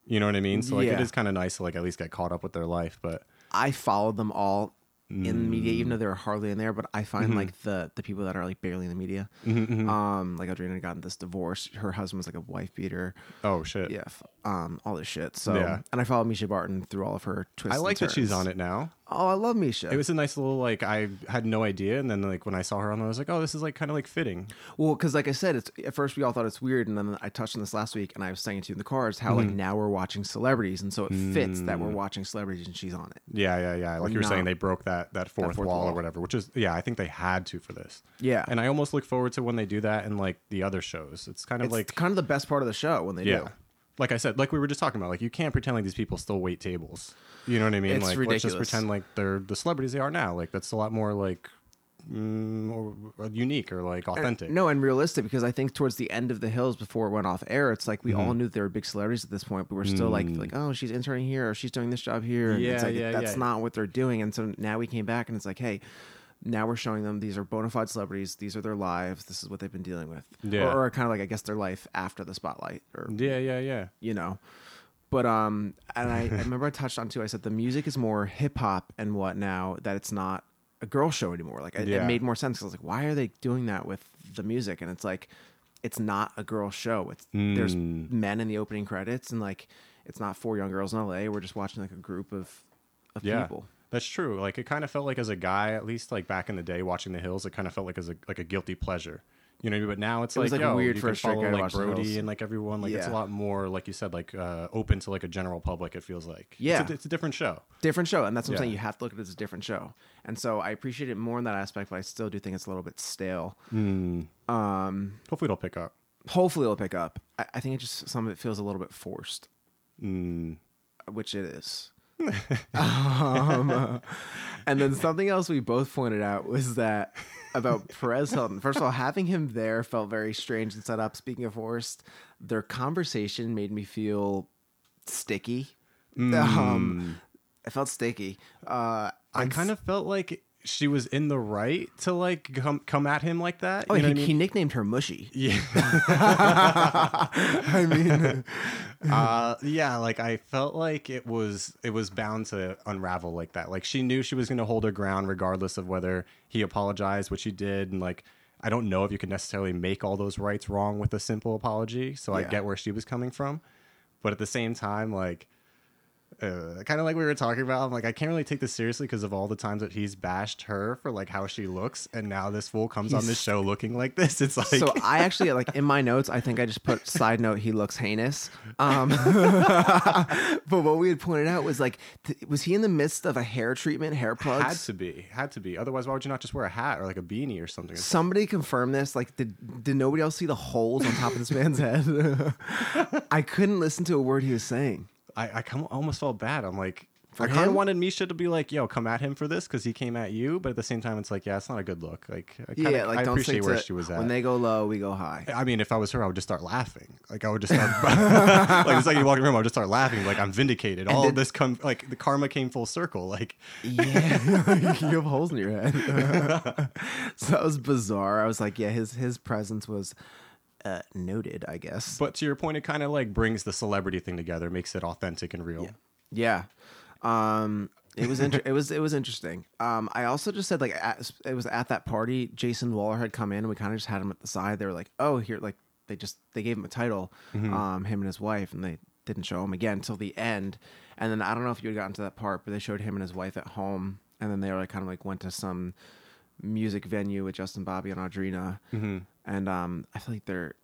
You know what I mean? So like, it Yeah. is kind of nice to like at least get caught up with their life. But I followed them all in the media, Mm. even though they were hardly in there. But I Mm-hmm. find like the the people that are like barely in the media, um, like Adriana got in this divorce. Her husband was like a wife beater. oh shit, Yeah, f- um, all this shit. So, Yeah. and I followed Mischa Barton through all of her twists. I and like that she's turns. on it now. Oh, I love Misha. It was a nice little like I had no idea, and then like when I saw her on, there, I was like, oh, this is like kind of like fitting. Well, because like I said, it's at first we all thought it's weird, and then I touched on this last week, and I was saying it to you in the cars how like now we're watching celebrities, and so it fits that we're watching celebrities and she's on it. Yeah, yeah, yeah. Like you were saying, they broke that that fourth, fourth wall, or wall. whatever, which is yeah. I think they had to for this. Yeah. and I almost look forward to when they do that in like the other shows. It's kind of It's like kind of the best part of the show when they yeah. do. Like I said, like we were just talking about, like you can't pretend like these people still wait tables. You know what I mean? It's like let's just pretend like they're the celebrities they are now. Like that's a lot more like mm, or, or unique or like authentic. No, and realistic because I think towards the end of the hills before it went off air, it's like we Mm-hmm. all knew they were big celebrities at this point, but we're still like like oh she's interning here or she's doing this job here. And it's Yeah, like yeah, that's yeah. not what they're doing. And so now we came back and it's like hey. Now we're showing them these are bona fide celebrities. These are their lives. This is what they've been dealing with, Yeah. or, or kind of like I guess their life after the spotlight, or Yeah, yeah, yeah. you know. But um, and I, I remember I touched on too. I said the music is more hip hop and what now that it's not a girl show anymore. Like it, it made more sense. 'cause I was like, why are they doing that with the music? And it's like, it's not a girl show. It's there's Mm. men in the opening credits and like it's not four young girls in L.A. We're just watching like a group of of Yeah, people. That's true. Like it kind of felt like as a guy, at least like back in the day, watching The Hills, it kind of felt like as a like a guilty pleasure. You know, but now it's It like, like, yo, weird you for can follow like Brody and like everyone. Like it's a lot more, like you said, like uh, open to like a general public. It feels like Yeah. it's a, it's a different show. Different show, and that's what I'm saying. You have to look at it as a different show, and so I appreciate it more in that aspect. But I still do think it's a little bit stale. Um, Hopefully, it'll pick up. hopefully it'll pick up. I, I think it just some of it feels a little bit forced, Mm. which it is. Um, and then something else we both pointed out was that about Perez Hilton. First of all, having him there felt very strange and set up. Speaking of forced, their conversation made me feel sticky. Um, it felt sticky. Uh, I kind of felt like she was in the right to like come come at him like that. oh, you know he, what I he nicknamed her Mushy. Yeah. I mean, uh yeah like i felt like it was it was bound to unravel like that like she knew she was going to hold her ground regardless of whether he apologized which he did and like i don't know if you could necessarily make all those rights wrong with a simple apology so i get where she was coming from but at the same time like uh, kind of like we were talking about i'm like i can't really take this seriously because of all the times that he's bashed her for like how she looks and now this fool comes on this show looking like this it's like so I actually like in my notes. I think I just put side note. He looks heinous. Um, but what we had pointed out was like, th- was he in the midst of a hair treatment, hair plugs? had to be had to be otherwise why would you not just wear a hat or like a beanie or something Somebody confirm this. Like, did did nobody else see the holes on top of this man's head? I couldn't listen to a word he was saying. I, I come, almost felt bad. I'm like, For I kind of wanted Mischa to be like, "Yo, come at him for this" because he came at you. But at the same time, it's like, yeah, it's not a good look. Like, I kinda, yeah, like I don't appreciate where to- she was at. When they go low, we go high. I mean, if I was her, I would just start laughing. Like, I would just start, like, it's like you walk in the room, I would just start laughing. Like, I'm vindicated. All did- of this come, like, the karma came full circle. Like, Yeah, you have holes in your head. so that was bizarre. I was like, yeah, his his presence was uh, noted, I guess. but to your point, it kind of like brings the celebrity thing together, makes it authentic and real. Yeah. yeah. Um it was inter- it was it was interesting. Um I also just said like at, it was at that party Jason Wahler had come in and we kind of just had him at the side. They were like, "Oh, here like they just they gave him a title um him and his wife and they didn't show him again until the end. And then I don't know if you had gotten to that part, but they showed him and his wife at home and then they were like kind of like went to some music venue with Justin Bobby and Audrina. And um I feel like their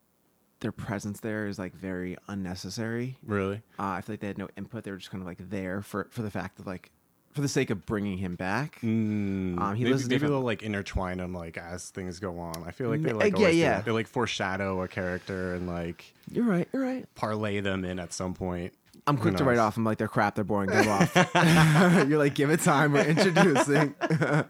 their presence there is like very unnecessary. Really? Uh, I feel like they had no input. They were just kind of like there for for the fact of like for the sake of bringing him back. Mm, Um, he maybe, maybe different- they'll like intertwine them like as things go on. I feel like they like uh, yeah, yeah. They like foreshadow a character and like You're right. You're right. parlay them in at some point. I'm quick to write off. I'm like they're crap. They're boring. 'em off. you're like give it time. We're introducing.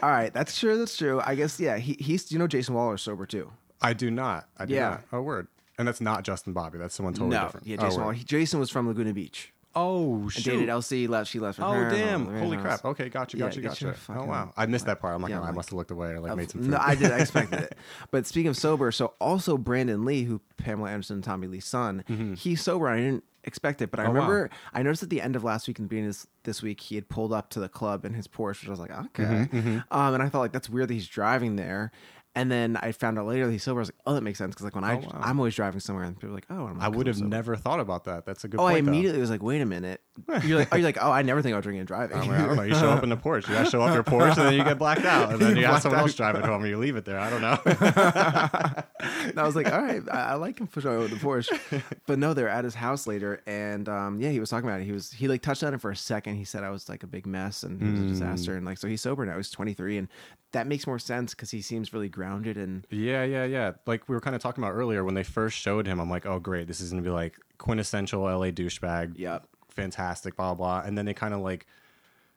All right, that's true. That's true. I guess yeah. He he's you know Jason Wahler's sober too. I do not. I do Yeah. not. Oh, word. And that's not Justin Bobby. That's someone totally no, different. yeah, Oh, Jason. word. well, he- Jason was from Laguna Beach. Oh, shoot. dated LC. Left. She left. Oh her, damn! very Holy crap! Okay, gotcha, gotcha, your gotcha. Oh wow, I missed that part. I'm not Yeah, gonna. I must have looked away or like made some food. No, I did. I expected it. But speaking of sober, so also Brandon Lee, who Pamela Anderson and Tommy Lee's son, he's sober. I didn't expect it, but I Mm-hmm. Oh, wow. remember I noticed at the end of last week and beginning this, this week, he had pulled up to the club in his Porsche, which I was like, okay. Mm-hmm, Um, and I thought like that's weird that he's driving there. And then I found out later that he's sober. I was like, oh, that makes sense because like when I Oh, wow. I'm always driving somewhere and people are like, oh, I'm I would have never thought about that. That's a good point. Oh, I point. though. immediately was like, wait a minute. You're like, oh, you're like, oh, I never think about drinking and driving. I'm like, I don't know. You show up in the Porsche. You gotta show off your Porsche, and then you get blacked out, and then you have someone out. else drive it home, or you leave it there. I don't know. And I was like, all right, I, I like him for sure with the Porsche. But no, they're at his house later, and um, yeah, he was talking about it. He was he like touched on it for a second. He said I was like a big mess and it was a disaster, and like so he's sober now. He's 23, and that makes more sense because he seems really grounded and yeah, yeah, yeah. Like we were kind of talking about earlier when they first showed him. I'm like, oh great, this is gonna be like quintessential LA douchebag. Yep. fantastic, blah blah. And then they kind of like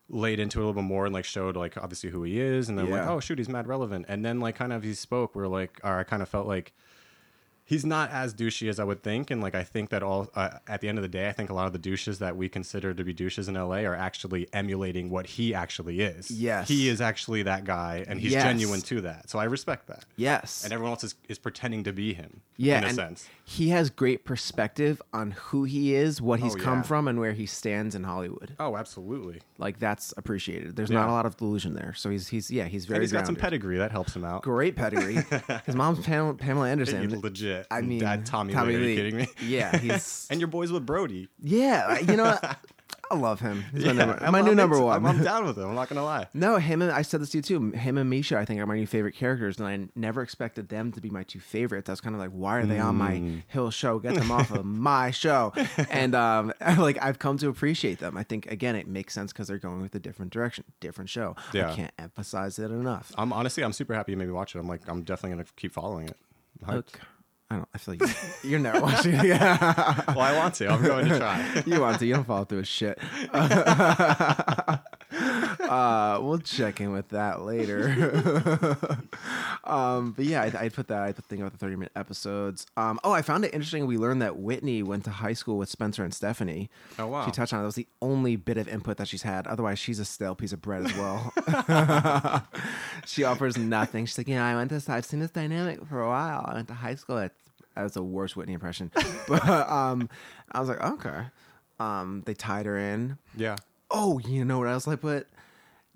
laid into it a little bit more and like showed like obviously who he is, and then like, oh shoot, he's mad relevant. And then like kind of he spoke, we're like, or I kind of felt like he's not as douchey as I would think, and like I think that all uh, at the end of the day, I think a lot of the douches that we consider to be douches in LA are actually emulating what he actually is. Yes. he is actually that guy, and he's Yes. genuine to that. So I respect that. yes, And everyone else is, is pretending to be him. yeah, in a sense. He has great perspective on who he is, what he's Oh, come yeah. from, and where he stands in Hollywood. Oh, absolutely. Like that's appreciated. There's not Yeah. a lot of delusion there, so he's he's yeah he's very And he's got some grounded. pedigree that helps him out. Great pedigree. His mom's Pamela, Pamela Anderson. legit. I mean, Dad Tommy, Lee, are you kidding me? Yeah, he's and your boys with Brody. yeah. You know, what? I love him. He's my, Yeah, number, I'm- my new I'm number into- one. I'm, I'm down with him. I'm not gonna lie. no, him and I said this to you too. Him and Mischa, I think, are my new favorite characters, and I never expected them to be my two favorites. I was kind of like, why are they on my Mm. Hill show? Get them off of my show. And um, like I've come to appreciate them. I think again, it makes sense because they're going with a different direction, different show. Yeah. I can't emphasize it enough. I'm honestly, I'm super happy you made me watch it. I'm like, I'm definitely gonna keep following it. I'm hyped. Look, I don't. I feel like you're never watching it. Yeah. Well, I want to. I'm going to try. you want to. You don't follow through with shit. uh, we'll check in with that later. um, but yeah, I, I put that. I put thing about the 30 minute episodes. Um, oh, I found it interesting. We learned that Whitney went to high school with Spencer and Stephanie. Oh, wow. She touched on it. That was the only bit of input that she's had. Otherwise, she's a stale piece of bread as well. she offers nothing. She's like, you know, I went to. I've seen this dynamic for a while. I went to high school at that was the worst Whitney impression. But um, I was like, okay. Um, they tied her in. Yeah. Oh, you know what else I put?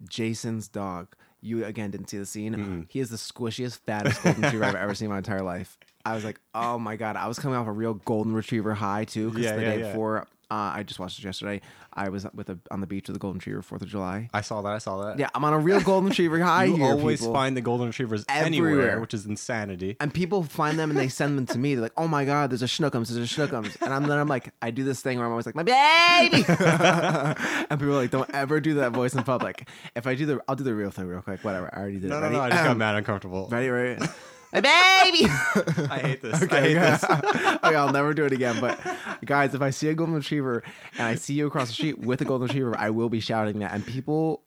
Jason's dog. You again didn't see the scene. He is the squishiest, fattest golden retriever I've ever seen in my entire life. I was like, oh my god! I was coming off a real golden retriever high too. Because Yeah, the yeah, day yeah. before, uh, I just watched it yesterday. I was with a on the beach with a golden retriever Fourth of July. I saw that. I saw that. Yeah, I'm on a real golden retriever high You here. always people. find the golden retrievers Everywhere. anywhere, which is insanity. and people find them and they send them to me. They're like, "Oh my god, there's a schnookums, there's a schnookums," and I'm then I'm like, I do this thing where I'm always like, "My baby," and people are like, "Don't ever do that voice in public." If I do the, I'll do the real thing real quick. Whatever, I already did No, it. no, Ready? no. I just got mad uncomfortable. Ready, ready. My baby. I hate this. I hate this. okay, I'll never do it again. But guys, if I see a golden retriever and I see you across the street with a golden retriever, I will be shouting that, and people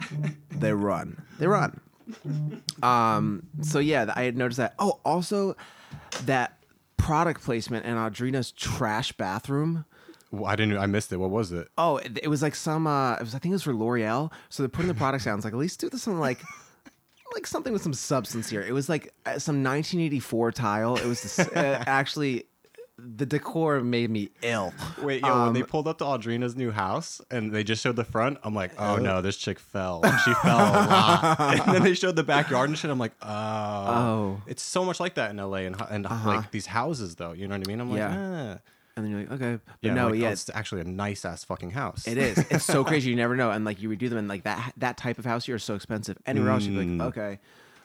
they run, they run. Um. So yeah, I had noticed that. Oh, also that product placement in Audrina's trash bathroom. Well, I didn't. I missed it. What was it? Oh, it, it was like some. Uh, it was I think it was for L'Oreal. So they're putting the products down. It's like at least do this something like. Like something with some substance here. It was like uh, some 1984 tile. It was uh, actually the decor made me ill. Wait, yo, when they Um, pulled up to Audrina's new house and they just showed the front, I'm like, oh no, this chick fell. She fell a lot. and then they showed the backyard and shit. I'm like, oh. Oh. It's so much like that in LA and, and like these houses, though. You know what I mean? I'm like, Yeah. ah. And then you're like, okay, but Yeah, no, like, oh, it's actually a nice ass fucking house. It is. It's so crazy. You never know. And like you redo them, and like that that type of house here is so expensive. Anywhere else, you'd be Mm. like, okay.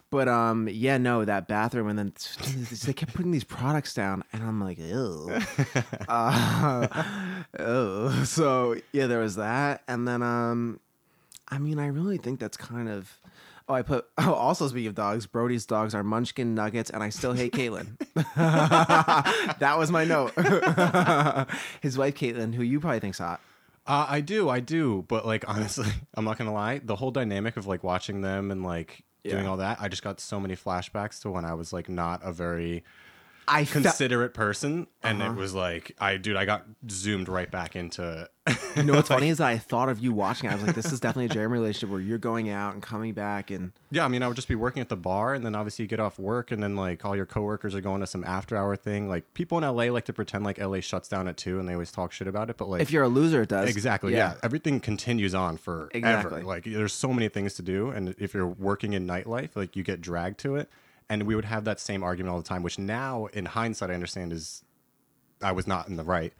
But um, yeah, no, that bathroom, and then they kept putting these products down, and I'm like, ew, uh, ew. So yeah, there was that, and then um, I mean, I really think that's kind of. Oh, I put. Oh, also speaking of dogs, Brody's dogs are Munchkin Nuggets, and I still hate Kaitlynn. that was my note. His wife Kaitlynn, who you probably think's hot. Uh, I do, I do, but like honestly, I'm not gonna lie. The whole dynamic of like watching them and like doing Yeah. all that, I just got so many flashbacks to when I was like not a very I fe- considerate person, and Uh-huh. it was like, I dude, I got zoomed right back into. You know what's funny is that I thought of you watching. it. I was like, this is definitely a Jeremy relationship where you're going out and coming back, and yeah, I mean, I would just be working at the bar, and then obviously you get off work, and then like all your coworkers are going to some after hour thing. Like people in LA like to pretend like LA shuts down at two, and they always talk shit about it. But like, if you're a loser, it does Exactly. Yeah. Everything continues on forever. Exactly. Like there's so many things to do, and if you're working in nightlife, like you get dragged to it. And we would have that same argument all the time, which now in hindsight I understand is I was not in the right.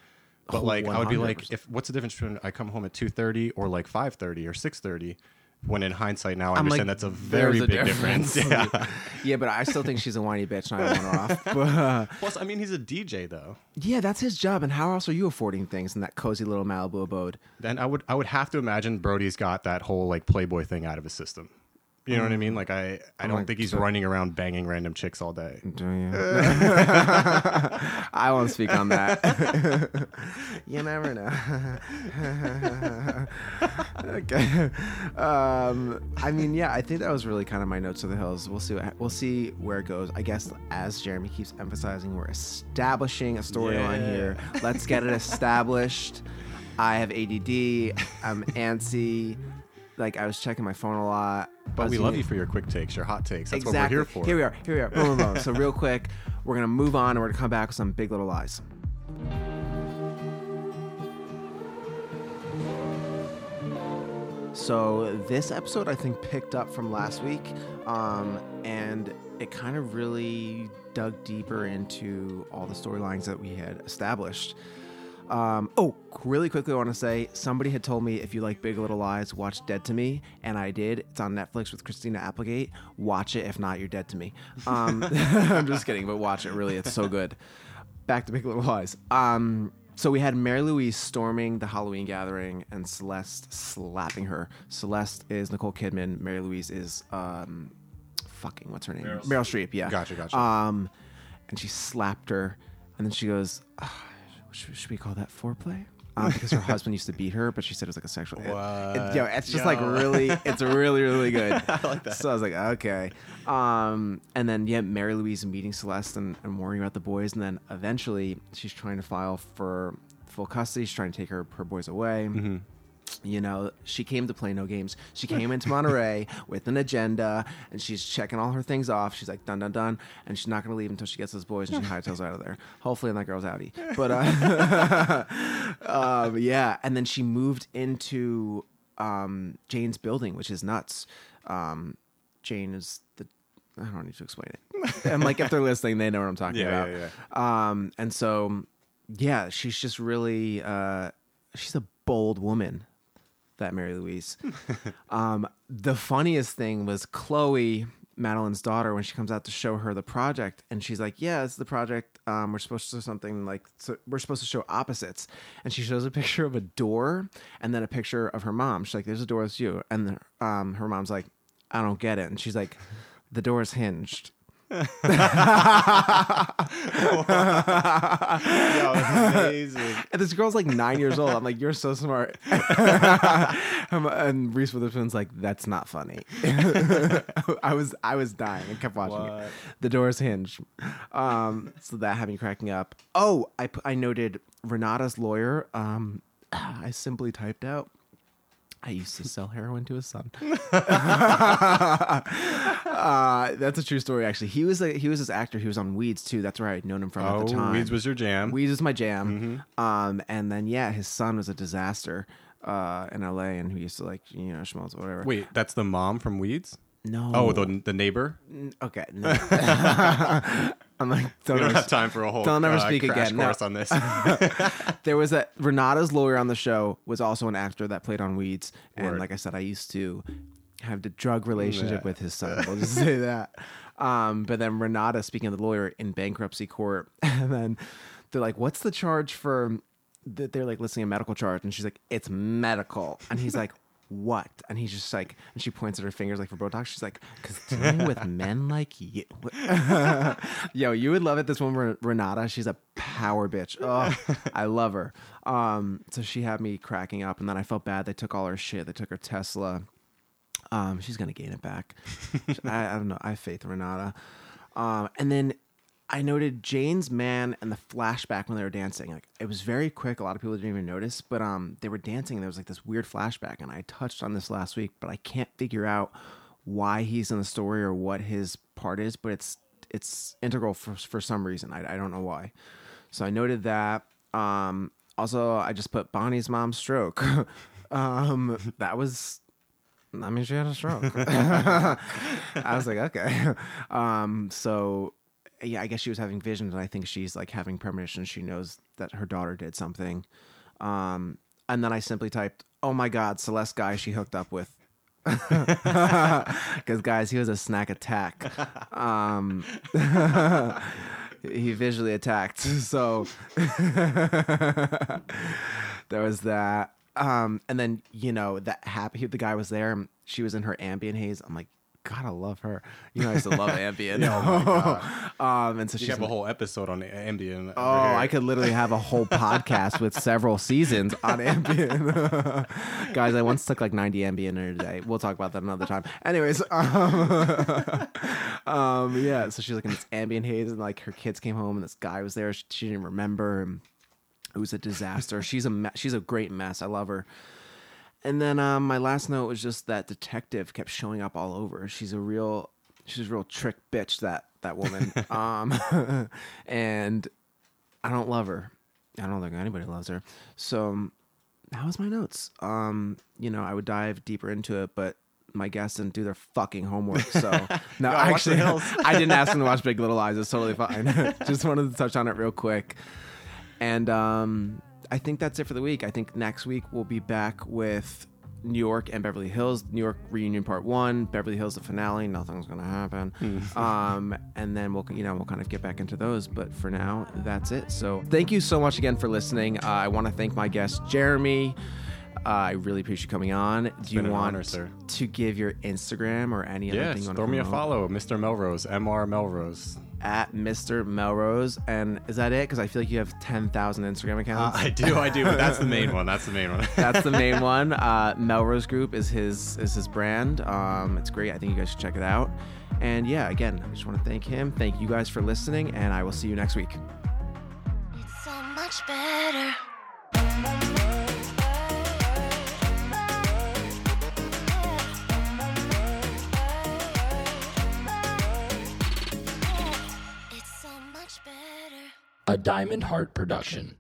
But Oh, like I would be like, if what's the difference between I come home at two thirty or like five thirty or six thirty? When in hindsight now I I'm understand like, that's a very a big difference. difference. Yeah. yeah, but I still think she's a whiny bitch, and I want her off. But uh, Plus, I mean, he's a DJ though. yeah, that's his job. And how else are you affording things in that cozy little Malibu abode? then I would I would have to imagine Brody's got that whole like Playboy thing out of his system. You know what I mean? Like I I don't like, think he's so- running around banging random chicks all day. Do you? I won't speak on that. you never know. okay. Um, I mean, yeah, I think that was really kind of my notes of the hills. We'll see. What, we'll see where it goes. I guess as Jeremy keeps emphasizing, we're establishing a storyline Yeah. here. Let's get it established. I have ADD. I'm antsy. Like I was checking my phone a lot. But we love you for your quick takes, your hot takes. That's exactly. what we're here for. Here we are. Here we are. Boom, boom, boom. so real quick, we're gonna move on and we're gonna come back with some big little lies. So this episode, I think, picked up from last week, um, and it kind of really dug deeper into all the storylines that we had established. Um, oh, really quickly, I want to say somebody had told me if you like Big Little Lies, watch Dead to Me, and I did. It's on Netflix with Christina Applegate. Watch it. If not, you're dead to me. Um, I'm just kidding, but watch it. Really, it's so good. Back to Big Little Lies. Um, so we had Mary Louise storming the Halloween gathering and Celeste slapping her. Celeste is Nicole Kidman. Mary Louise is um, fucking what's her name? Meryl Meryl Streep. Yeah. Gotcha, gotcha. Um, and she slapped her, and then she goes, "Ah, should, should we call that foreplay? Um, because her husband used to beat her, but she said it was like a sexual. It, What? yo, it's just like really, it's really, really good. I like that. So I was like, okay. Um, and then yeah, Mary Louise meeting Celeste and, and worrying about the boys, and then eventually she's trying to file for full custody. She's trying to take her her boys away. You know, she came to play no games. She came into Monterey with an agenda, and she's checking all her things off. She's like, done, done, done, and she's not going to leave until she gets those boys and she hightails out of there. Hopefully, and that girl's outie. But uh, um, yeah, and then she moved into um, Jane's building, which is nuts. Um, Jane is the I don't need to explain it. And like if they're listening, they know what I'm talking Yeah, about. yeah, Um, and so yeah, she's just really uh, she's a bold woman, that Mary Louise. um, the funniest thing was Chloe, Madeline's daughter, when she comes out to show her the project, and she's like, "Yeah, it's the project. Um, we're supposed to do something like so we're supposed to show opposites." And she shows a picture of a door and then a picture of her mom. She's like, "There's a door. It's you." And um, her mom's like, "I don't get it." And she's like, "The door is hinged." Amazing. And this girl's like nine years old. I'm like, you're so smart. And Reese Witherspoon's like, that's not funny. I was I was dying. I kept watching it. The door's hinge. Um, so that had me cracking up. Oh, I I noted Renata's lawyer. Um, I simply typed out. I used to sell heroin to his son. uh, that's a true story, actually. He was a, he was this actor. He was on Weeds too. That's where I'd known him from at Oh, the time. Weeds was your jam. Weeds was my jam. Um, and then yeah, his son was a disaster uh, in LA, and he used to like you know schmaltz or whatever. Wait, that's the mom from Weeds? no. Oh, the the neighbor. okay. No. I'm like, don't, We don't ever- have time for a whole. don't never uh, speak again, no. Course on this. There was a Renata's lawyer on the show was also an actor that played on Weeds, and like I said, I used to have the drug relationship Yeah. with his son. We'll just say that. Um, but then Renata, speaking of the lawyer in bankruptcy court, and then they're like, "What's the charge for?" th- They're like listing a medical charge, and she's like, "It's medical," and he's like. What? And he's just like, and she points at her fingers like for Botox. She's like, because dealing with men like you. Yo, you would love it. This woman, Renata, she's a power bitch. Oh, I love her. Um, so she had me cracking up, and then I felt bad. They took all her shit. They took her Tesla. Um, she's gonna gain it back. I, I don't know. I have faith in Renata. Um, and then I noted Jane's man and the flashback when they were dancing. Like it was very quick. A lot of people didn't even notice, but um, they were dancing. And there was like this weird flashback, and I touched on this last week, but I can't figure out why he's in the story or what his part is. But it's it's integral for for some reason. I, I don't know why. So I noted that. Um, also, I just put Bonnie's mom stroke. um, that was I mean, she had a stroke. I was like, okay. Um, so yeah, I guess she was having visions, and I think she's like having premonition. She knows that her daughter did something. Um, and then I simply typed, "Oh my God, Celeste guy she hooked up with." Because guys, he was a snack attack. Um, he visually attacked. So there was that. Um, and then you know that happy the guy was there. She was in her Ambien haze. I'm like, I love her. You know, I used to love Ambien. um, and so she's have a whole episode on Ambien. Oh, I could literally have a whole podcast with several seasons on Ambien. Guys, I once took like 90 Ambien in a day. We'll talk about that another time. Anyways, um, um, yeah, so she's like in this Ambien haze, and like her kids came home, and this guy was there. She, she didn't remember. And it was a disaster. she's a me- she's a great mess. I love her. And then um, my last note was just that detective kept showing up all over. She's a real she's a real trick bitch that that woman. um, and I don't love her. I don't think anybody loves her. So um, that was my notes. Um, you know, I would dive deeper into it, but my guests didn't do their fucking homework. So no, the actually. I didn't ask them to watch Big Little Lies. It's totally fine. Just wanted to touch on it real quick. And um, I think that's it for the week. I think next week we'll be back with New York and Beverly Hills. New York reunion part one, Beverly Hills the finale. Nothing's gonna happen. um, and then we'll you know we'll kind of get back into those. But for now, that's it. So thank you so much again for listening. Uh, I want to thank my guest Jeremy. Uh, I really appreciate you coming on. Do you been an want honor, sir. to give your Instagram or any other thing Yes, throw me a follow, Mr. Melrose, Mr. Melrose. At Mr. Melrose. And is that it? Because I feel like you have 10,000 Instagram Uh, accounts. I do, I do, but that's the main one. That's the main one. That's the main one. Uh, Melrose Group is his is his brand. Um, it's great. I think you guys should check it out. And yeah, again, I just want to thank him. Thank you guys for listening, and I will see you next week. It's so much better. It's so much better. A Diamond Heart production.